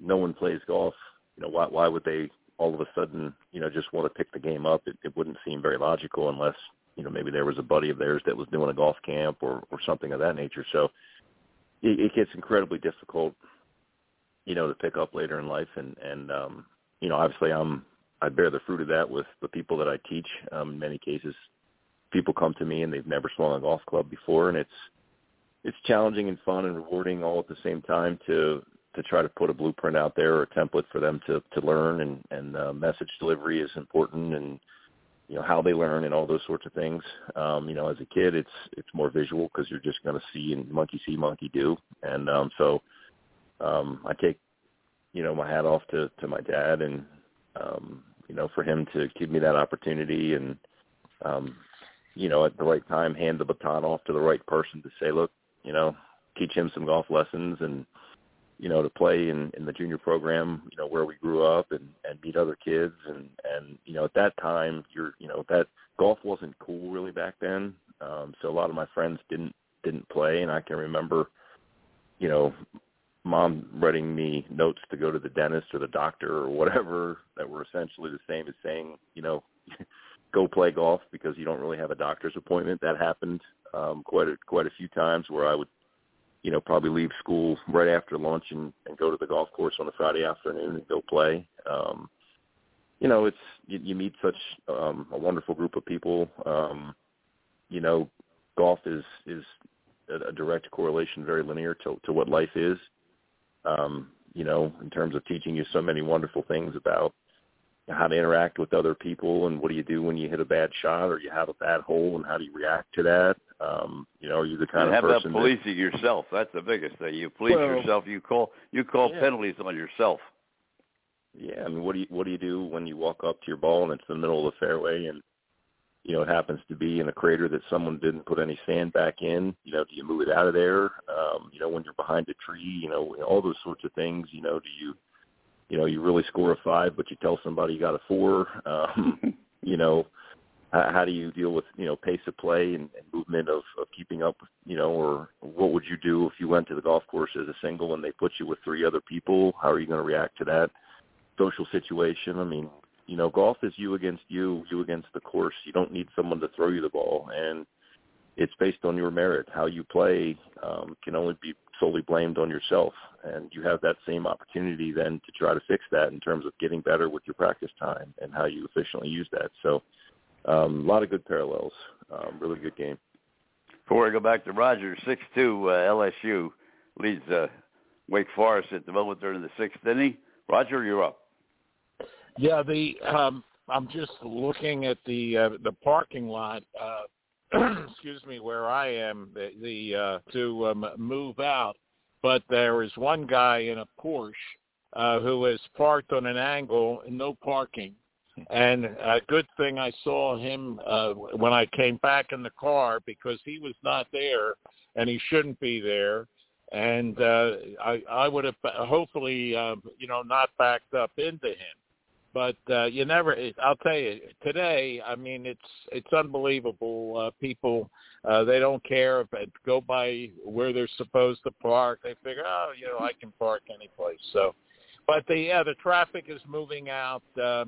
no one plays golf, you know why why would they all of a sudden you know just want to pick the game up? It, it wouldn't seem very logical unless you know maybe there was a buddy of theirs that was doing a golf camp or or something of that nature. So it, it gets incredibly difficult, you know, to pick up later in life and and um you know obviously I'm I bear the fruit of that with the people that I teach. Um, in many cases, people come to me and they've never swung a golf club before, and it's it's challenging and fun and rewarding all at the same time to to try to put a blueprint out there or a template for them to to learn and and uh, message delivery is important and you know how they learn and all those sorts of things. Um, you know, as a kid, it's it's more visual because you're just going to see and monkey see, monkey do, and um, so um, I take you know my hat off to to my dad and um, you know for him to give me that opportunity and um, you know at the right time hand the baton off to the right person to say, look, you know, teach him some golf lessons and you know to play in in the junior program you know where we grew up and and meet other kids. And and you know at that time you're you know that golf wasn't cool really back then. Um so a lot of my friends didn't didn't play. And i can remember you know mom writing me notes to go to the dentist or the doctor or whatever that were essentially the same as saying you know go play golf because you don't really have a doctor's appointment. That happened um quite a quite a few times where i would you know, probably leave school right after lunch and, and go to the golf course on a Friday afternoon and go play. Um, you know, it's you, you meet such um, a wonderful group of people. Um, you know, golf is is a, a direct correlation, very linear to to what life is. Um, you know, in terms of teaching you so many wonderful things about how to interact with other people and what do you do when you hit a bad shot or you have a bad hole and how do you react to that? Um, you know, are you the kind and of have person that policing yourself. That's the biggest thing. You police Well- yourself. You call you call Yeah. penalties on yourself. Yeah, I mean, what do you what do you do when you walk up to your ball and it's in the middle of the fairway and you know it happens to be in a crater that someone didn't put any sand back in? You know, do you move it out of there? Um, you know, when you're behind a tree, you know, all those sorts of things. You know, do you you know you really score a five, but you tell somebody you got a four? Um, you know, how, how do you deal with you know pace of play and, and movement of, of keeping up? You know, or what would you do if you went to the golf course as a single and they put you with three other people? How are you going to react to that? social situation. I mean, you know, golf is you against you, you against the course. You don't need someone to throw you the ball, and it's based on your merit. How you play um, can only be solely blamed on yourself, and you have that same opportunity then to try to fix that in terms of getting better with your practice time and how you efficiently use that. So, um, a lot of good parallels. Um, really good game. Before I go back to Roger, six two uh, LSU leads uh, Wake Forest at the moment they're in the sixth inning. Roger, you're up. Yeah, the um, I'm just looking at the uh, the parking lot. Uh, excuse me, where I am, the, the uh, to um, move out, but there is one guy in a Porsche uh, who is parked on an angle, and no parking. And a good thing I saw him uh, when I came back in the car because he was not there, and he shouldn't be there and uh, I, I would have hopefully, uh, you know, not backed up into him. But uh, you never. I'll tell you today. I mean, it's it's unbelievable. Uh, people uh, they don't care if it go by where they're supposed to park. They figure, oh, you know, I can park any place. So, but the yeah, the traffic is moving out. Uh,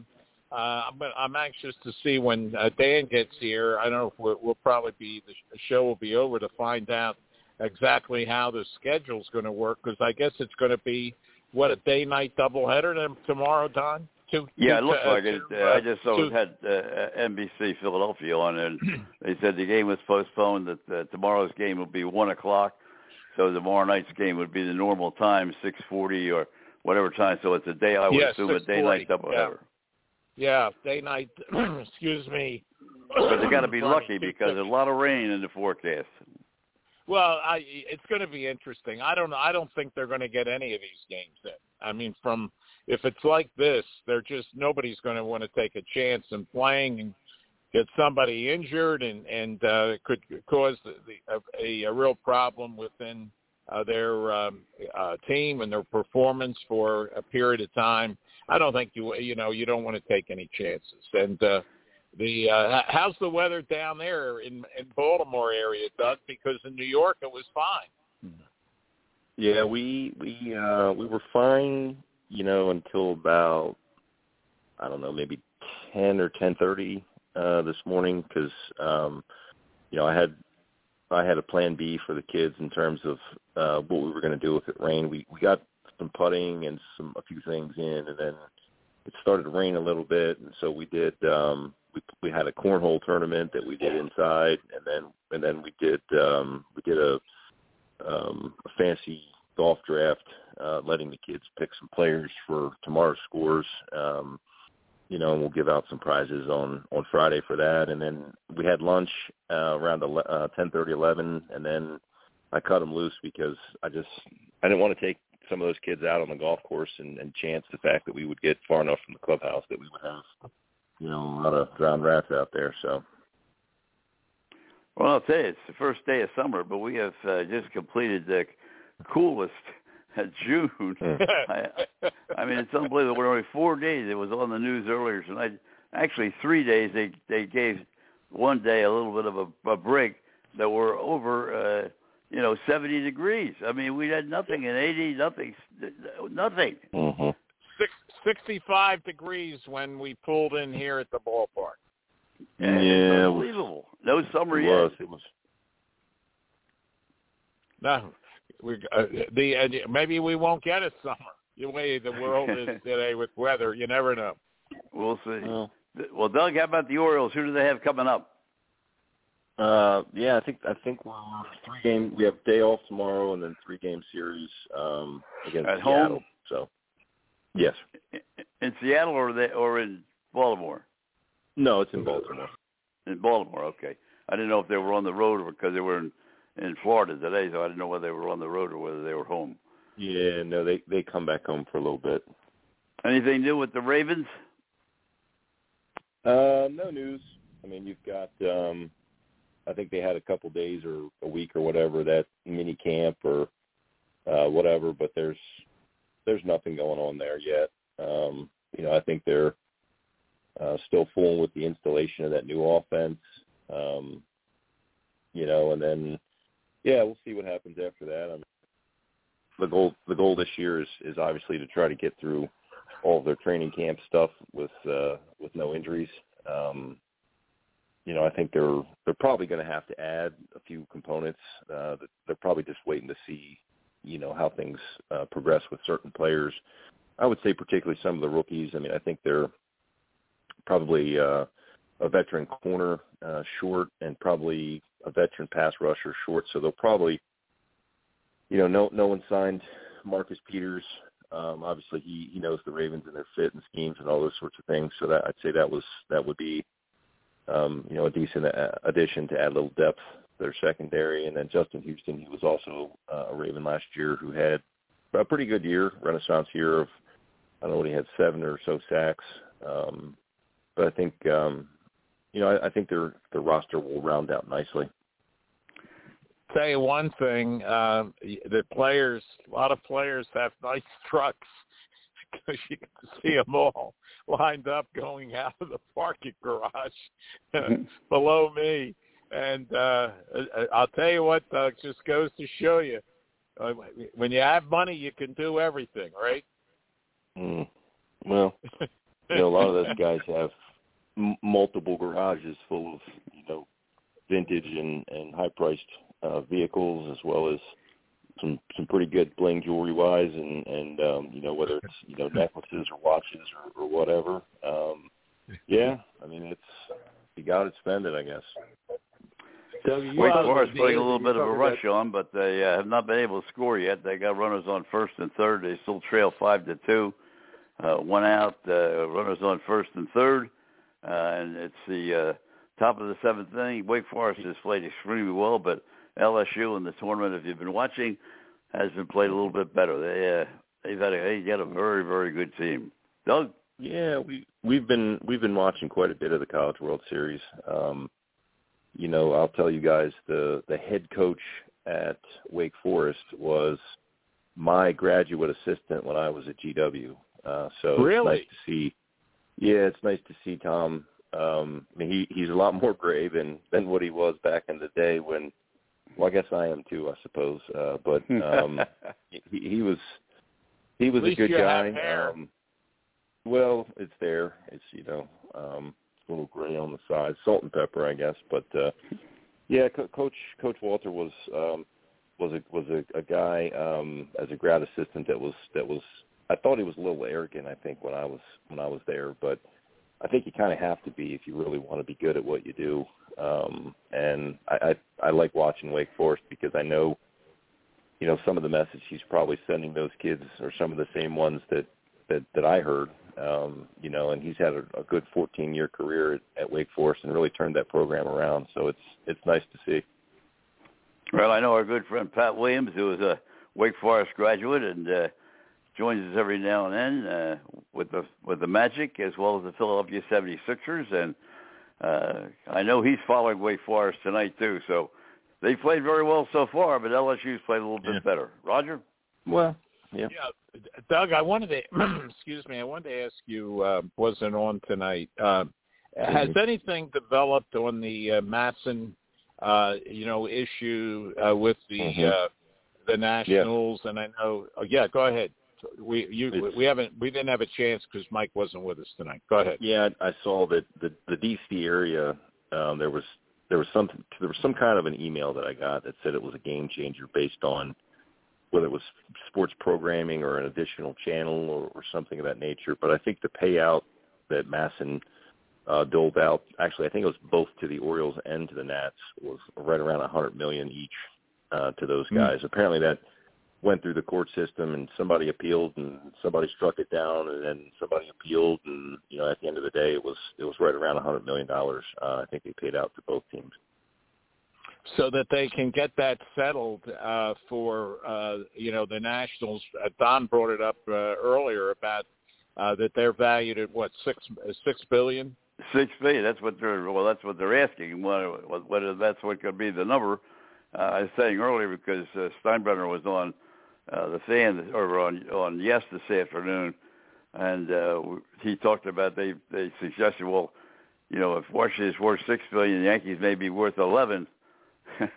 uh, I'm, I'm anxious to see when uh, Dan gets here. I don't know if we'll, we'll probably be the show will be over to find out exactly how the schedule's going to work because I guess it's going to be what a day night doubleheader then tomorrow, Don. Two, Yeah, it looks uh, like it. two, Uh, I just saw two- it had uh, NBC Philadelphia on, and they said the game was postponed. That uh, tomorrow's game will be one o'clock, so tomorrow night's game would be the normal time, six forty or whatever time. So it's a day. I would Yeah, assume a day night doubleheader. Yeah, day night. excuse me. But they got to be lucky because there's a lot of rain in the forecast. Well, I, it's going to be interesting. I don't. I don't think they're going to get any of these games in. I mean, from if it's like this, they're just nobody's going to want to take a chance in playing and get somebody injured, and and uh, it could cause the, the, a, a real problem within uh, their um, uh, team and their performance for a period of time. I don't think you you know you don't want to take any chances. And uh, the uh, how's the weather down there in in Baltimore area, Doug? Because in New York it was fine. Yeah, we we uh we were fine, you know, until about I don't know, maybe ten or ten thirty uh this morning because um you know I had I had a plan B for the kids in terms of uh what we were going to do if it rained. We we got some putting and some a few things in, and then it started to rain a little bit, and so we did. um We we had a cornhole tournament that we did inside, and then and then we did um we did a um, a fancy golf draft, uh, letting the kids pick some players for tomorrow's scores. Um, you know, and we'll give out some prizes on on Friday for that. And then we had lunch uh, around ele- uh, ten thirty, eleven, and then I cut them loose because I just I didn't want to take some of those kids out on the golf course and, and chance the fact that we would get far enough from the clubhouse that we would have you know a lot of drowned rats out there. So Well, I'll tell you, it's the first day of summer, but we have uh, just completed the coolest June. I, I mean, it's unbelievable. We're only four days. It was on the news earlier tonight. Actually, three days. They they gave one day a little bit of a, a break that were over, uh, you know, 70 degrees. I mean, we had nothing in 80, nothing, nothing. mm-hmm. Six, 65 degrees when we pulled in here at the ballpark. And Yeah, it's was- unbelievable. No summer it yet. was it was No, we uh, the uh, maybe we won't get a summer. The way the world is today with weather, you never know. We'll see. well. Well, Doug, how about the Orioles? Who do they have coming up? Uh, yeah, I think I think we're three game. We have day off tomorrow, and then three game series um, against At Seattle. home? So, yes, In Seattle or they or in Baltimore? no, it's in Baltimore. In Baltimore, okay. I didn't know if they were on the road or because they were in in Florida today, so I didn't know whether they were on the road or whether they were home. Yeah, no, they they come back home for a little bit. Anything new with the Ravens? Uh, no news. I mean, you've got. um I think they had a couple days or a week or whatever that mini camp or uh whatever, but there's there's nothing going on there yet. Um, you know, I think they're uh, still fooling with the installation of that new offense. Um, you know, and then yeah, we'll see what happens after that. I mean, the goal the goal this year is is obviously to try to get through all of their training camp stuff with uh, with no injuries. Um, you know, I think they're they're probably going to have to add a few components. Uh, they're probably just waiting to see, you know, how things uh, progress with certain players. I would say particularly some of the rookies. I mean, I think they're probably uh, a veteran corner uh, short and probably a veteran pass rusher short. So they'll probably, you know, no no one signed Marcus Peters. Um, obviously, he he knows the Ravens and their fit and schemes and all those sorts of things. So that I'd say that was that would be, um, you know, a decent uh, addition to add a little depth to their secondary. And then Justin Houston, he was also uh, a Raven last year who had a pretty good year, renaissance year of I don't know what he had seven or so sacks. Um, but I think um, you know I, I think their their roster will round out nicely. Tell you one thing, um, the players, a lot of players have nice trucks because you can see them all lined up going out of the parking garage below me. And uh, I'll tell you what, Doug, just goes to show you, uh, when you have money, you can do everything, right? Mm. Well, you know, a lot of those guys have m- multiple garages full of you know vintage and and high priced uh, vehicles as well as some some pretty good bling jewelry wise, and and um, you know whether it's you know necklaces or watches or, or whatever. Um, yeah, I mean it's you got to spend it, I guess. Doug, Wake Forest the putting a little bit of a rush about- on, but they uh, have not been able to score yet. They got runners on first and third. They still trail five to two. Uh, one out, uh, runners on first and third, uh, and it's the uh, top of the seventh inning. Wake Forest has played extremely well, but LSU in the tournament, if you've been watching, has been played a little bit better. They uh, they've had a they got a very very good team. Doug, Yeah, we we've been we've been watching quite a bit of the College World Series. Um, you know, I'll tell you guys the the head coach at Wake Forest was my graduate assistant when I was at GW. Uh, so Really? it's nice to see. Yeah, it's nice to see Tom. Um, I mean, he he's a lot more gray than than what he was back in the day when. Well, I guess I am too, I suppose. Uh, but um, he, he was he was a good guy. Um, well, it's there. It's you know um, a little gray on the side, salt and pepper, I guess. But uh, yeah, Co- Coach Coach Walter was um, was a was a, a guy um, as a grad assistant that was that was. I thought he was a little arrogant. I think when I was when I was there, but I think you kind of have to be if you really want to be good at what you do. Um, and I, I I like watching Wake Forest because I know, you know, some of the message he's probably sending those kids are some of the same ones that that that I heard. Um, you know, and he's had a, a good 14 year career at, at Wake Forest and really turned that program around. So it's it's nice to see. Well, I know our good friend Pat Williams, who is a Wake Forest graduate and uh, joins us every now and then uh, with the with the Magic as well as the Philadelphia 76ers, and uh, I know he's following Wake Forest tonight too. So they played very well so far, but LSU's played a little bit Yeah. better. Roger, Well, yeah. Yeah, Doug, I wanted to excuse me. I wanted to ask you. Uh, wasn't on tonight. Uh, has Mhm. anything developed on the uh, MASN, uh, you know, issue uh, with the Mhm. uh, the Nationals? And I know. Oh, yeah, go ahead. We you It's- we haven't we didn't have a chance because Mike wasn't with us tonight. Go ahead. Yeah, I saw that the the DC area um, there was there was some there was some kind of an email that I got that said it was a game changer based on whether it was sports programming or an additional channel or, or something of that nature. But I think the payout that MASN uh, doled out, actually, I think it was both to the Orioles and to the Nats, was right around a hundred million each uh, to those Hmm. guys. Apparently, that went through the court system, and somebody appealed, and somebody struck it down, and then somebody appealed, and you know, at the end of the day, it was it was right around a hundred million dollars. Uh, I think they paid out to both teams. so that they can get that settled uh, for uh, you know the Nationals. Uh, Don brought it up uh, earlier about uh, that they're valued at what six uh, six billion. six billion. That's what they're well. That's what they're asking. Whether, whether that's what could be the number. Uh, I was saying earlier because uh, Steinbrenner was on uh, the fan or on on Yes this afternoon, and uh, he talked about they they suggested well, you know, if Washington is worth six billion, the Yankees may be worth eleven.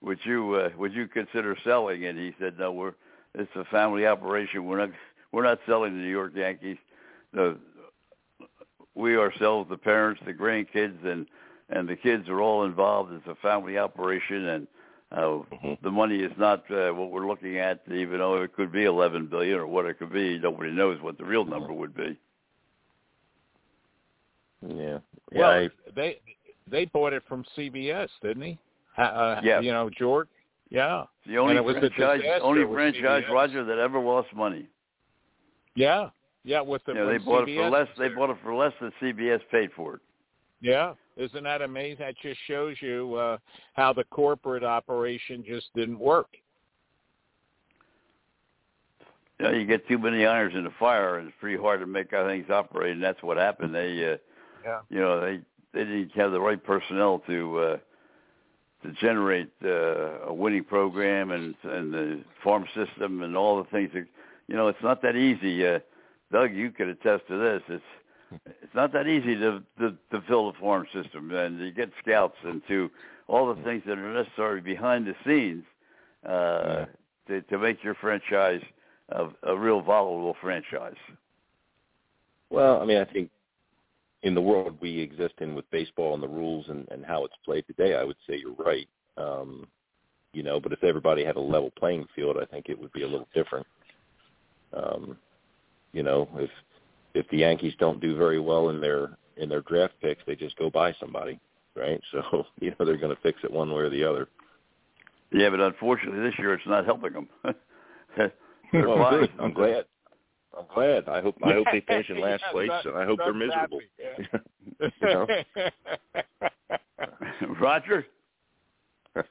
would you uh, would you consider selling? And he said, no, we're it's a family operation. We're not we're not selling the New York Yankees. The we ourselves, the parents, the grandkids, and and the kids are all involved. It's a family operation, and uh, the money is not uh, what we're looking at. Even though it could be 11 billion or what it could be, nobody knows what the real number would be. Yeah, yeah. Well, I, they they bought it from CBS, didn't he? Uh, Yeah. You know, George. Yeah. The only And it was franchise, disaster only franchise, CBS. Roger, that ever lost money. Yeah. Yeah. With the You know, they from bought it for less. They bought it for less than CBS paid for it. Yeah. Isn't that amazing? That just shows you uh, how the corporate operation just didn't work. You know, you get too many irons in the fire, and it's pretty hard to make how things operate. And that's what happened. They, uh, Yeah. you know, they they didn't have the right personnel to uh, to generate uh, a winning program and and the farm system and all the things that you know. It's not that easy. Uh, Doug, you could attest to this. It's it's not that easy to to, to fill the farm system and to get scouts and to all the things that are necessary behind the scenes uh, to to make your franchise a, a real volatile franchise. Well, I mean, I think in the world we exist in with baseball and the rules and, and how it's played today, I would say you're right. Um, you know. But if everybody had a level playing field, I think it would be a little different. Um, you know, if if the Yankees don't do very well in their in their draft picks, they just go buy somebody, right? So you know they're going to fix it one way or the other. Yeah, but unfortunately this year it's not helping them. They're Well, flying. good. I'm glad. I'm glad. I hope I hope they finish in last Yeah, place, Doug- and I hope they're miserable. happy, you know? Roger.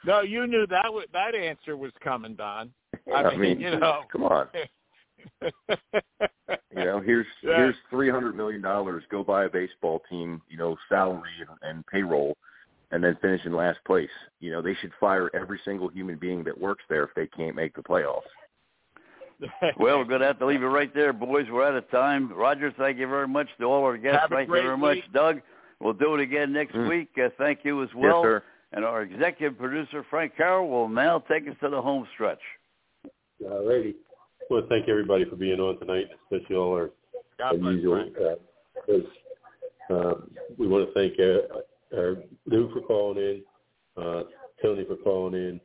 no, you knew that was, that answer was coming, Don. I I mean, mean, you know. come on. You know, here's Yeah. here's three hundred million dollars. Go buy a baseball team. You know, salary and, and payroll, and then finish in last place. You know, they should fire every single human being that works there if they can't make the playoffs. Well, we're going to have to leave it right there, boys. We're out of time. Roger, thank you very much to all our guests. Have thank you great very much. Doug. We'll do it again next Mm. week. Uh, thank you as well. yes, sir. And our executive producer, Frank Carroll, will now take us to the home stretch. All righty. I want to thank everybody for being on tonight, especially all our God unusual. Uh, um, we want to thank uh, uh, Lou for calling in, uh, Tony for calling in,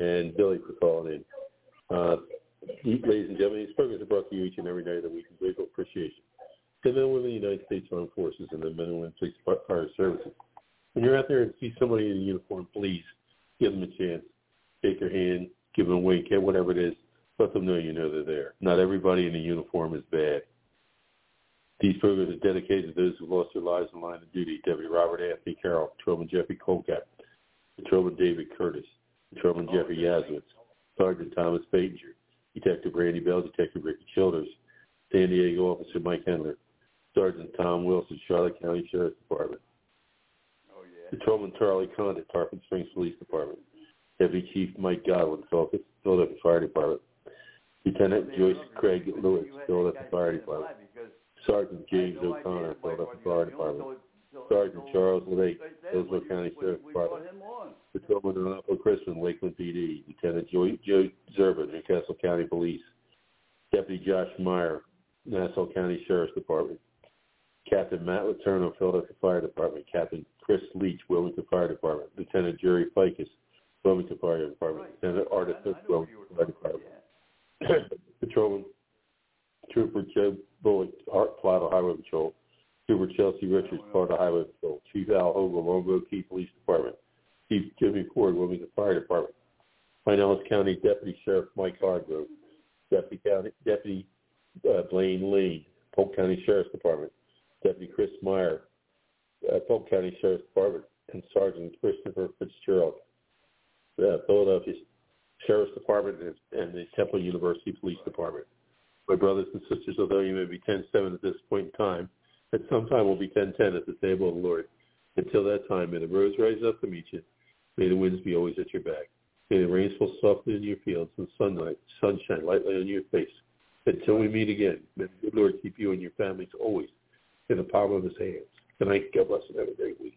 and Billy for calling in. Uh, ladies and gentlemen, these programs are brought to you each and every day of the week in grateful appreciation. The men and women of the United States Armed Forces and the men and women police fire services. When you're out there and see somebody in uniform, please give them a chance. Shake their hand, give them a wink, whatever it is. Let them know you know they're there. Not everybody in the uniform is bad. These programs are dedicated to those who lost their lives in line of duty. Deputy Robert Anthony Carroll, Patrolman Jeffrey Colcap, Patrolman David Curtis, Patrolman Jeffrey Yazowitz, Sergeant Thomas Batinger, Detective Randy Bell, Detective Ricky Childers, San Diego Officer Mike Hendler, Sergeant Tom Wilson, Charlotte County Sheriff's Department, oh, Patrolman Charlie Condit, Tarpon Springs Police Department, Deputy Chief Mike Godwin, Philadelphia Fire Department, Lieutenant Joyce Craig Lewis, Philadelphia Fire Department, Sergeant James O'Connor, Philadelphia Fire Department, Sergeant Charles Lake, Hillsborough County Sheriff's Department, Patrolman Renato Crispin, Lakeland PD, Lieutenant Joe, Joe Zerba, Newcastle County Police, Deputy Josh Meyer, Nassau County Sheriff's Department, Captain Matt Letourneau, Philadelphia Fire Department, Captain Chris Leach, Wilmington Fire Department, Lieutenant Jerry Ficus, Wilmington Fire Department, Lieutenant Artis Wilmington Fire Department, Patrolman Trooper Joe Bullock, Art Florida Highway Patrol, Trooper Chelsea Richards, Florida Highway Patrol, Chief Al Hogle, Longboat Key Police Department, Chief Jimmy Ford, Wilmington Fire Department, Pinellas County Deputy Sheriff Mike Hargrove, Deputy County Deputy uh, Blaine Lee, Polk County Sheriff's Department, Deputy Chris Meyer, uh, Polk County Sheriff's Department, and Sergeant Christopher Fitzgerald, uh, Philadelphia Sheriff's Department, and, the Temple University Police Department. My brothers and sisters, although you may be 10-7 at this point in time, at some time we'll be 10-10 at the table of the Lord. Until that time, may the rose rise up to meet you. May the winds be always at your back. May the rains fall softly in your fields and sunlight, sunshine lightly on your face. Until we meet again, may the Lord keep you and your families always in the palm of his hands. Good night. God bless and have a great week.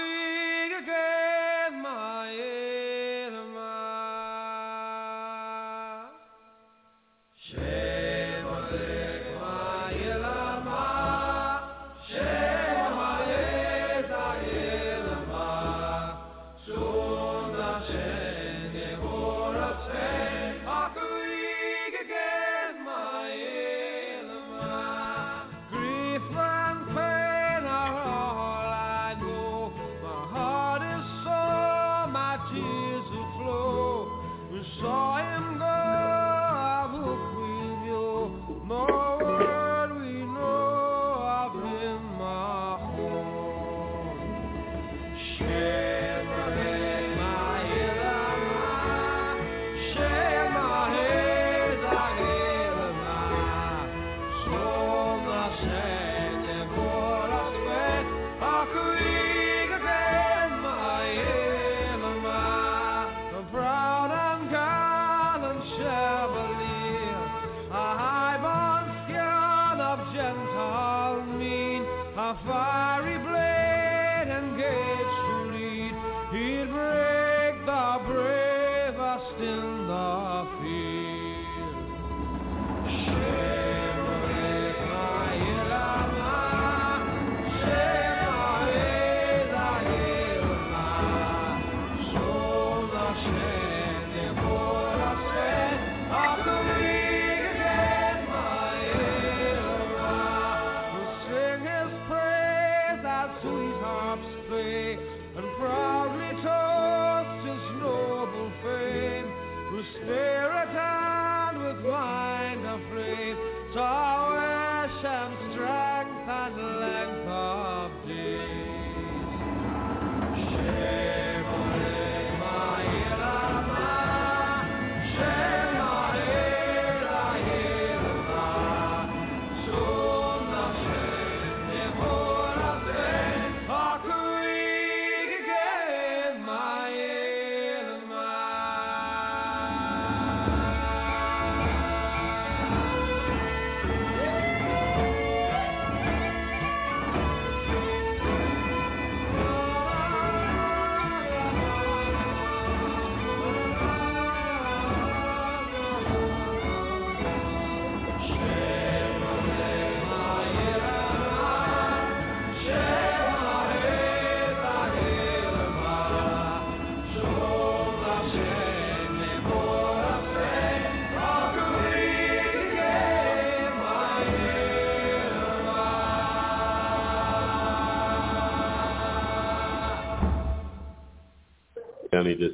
and how mean, how fiery blue.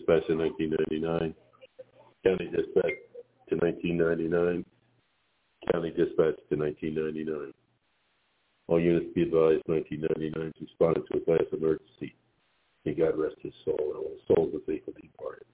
Dispatch in 1999. County Dispatch to 1999. County Dispatch to 1999. All units be advised 1999 responded to a glass emergency. May God rest his soul and all souls of faithful departed.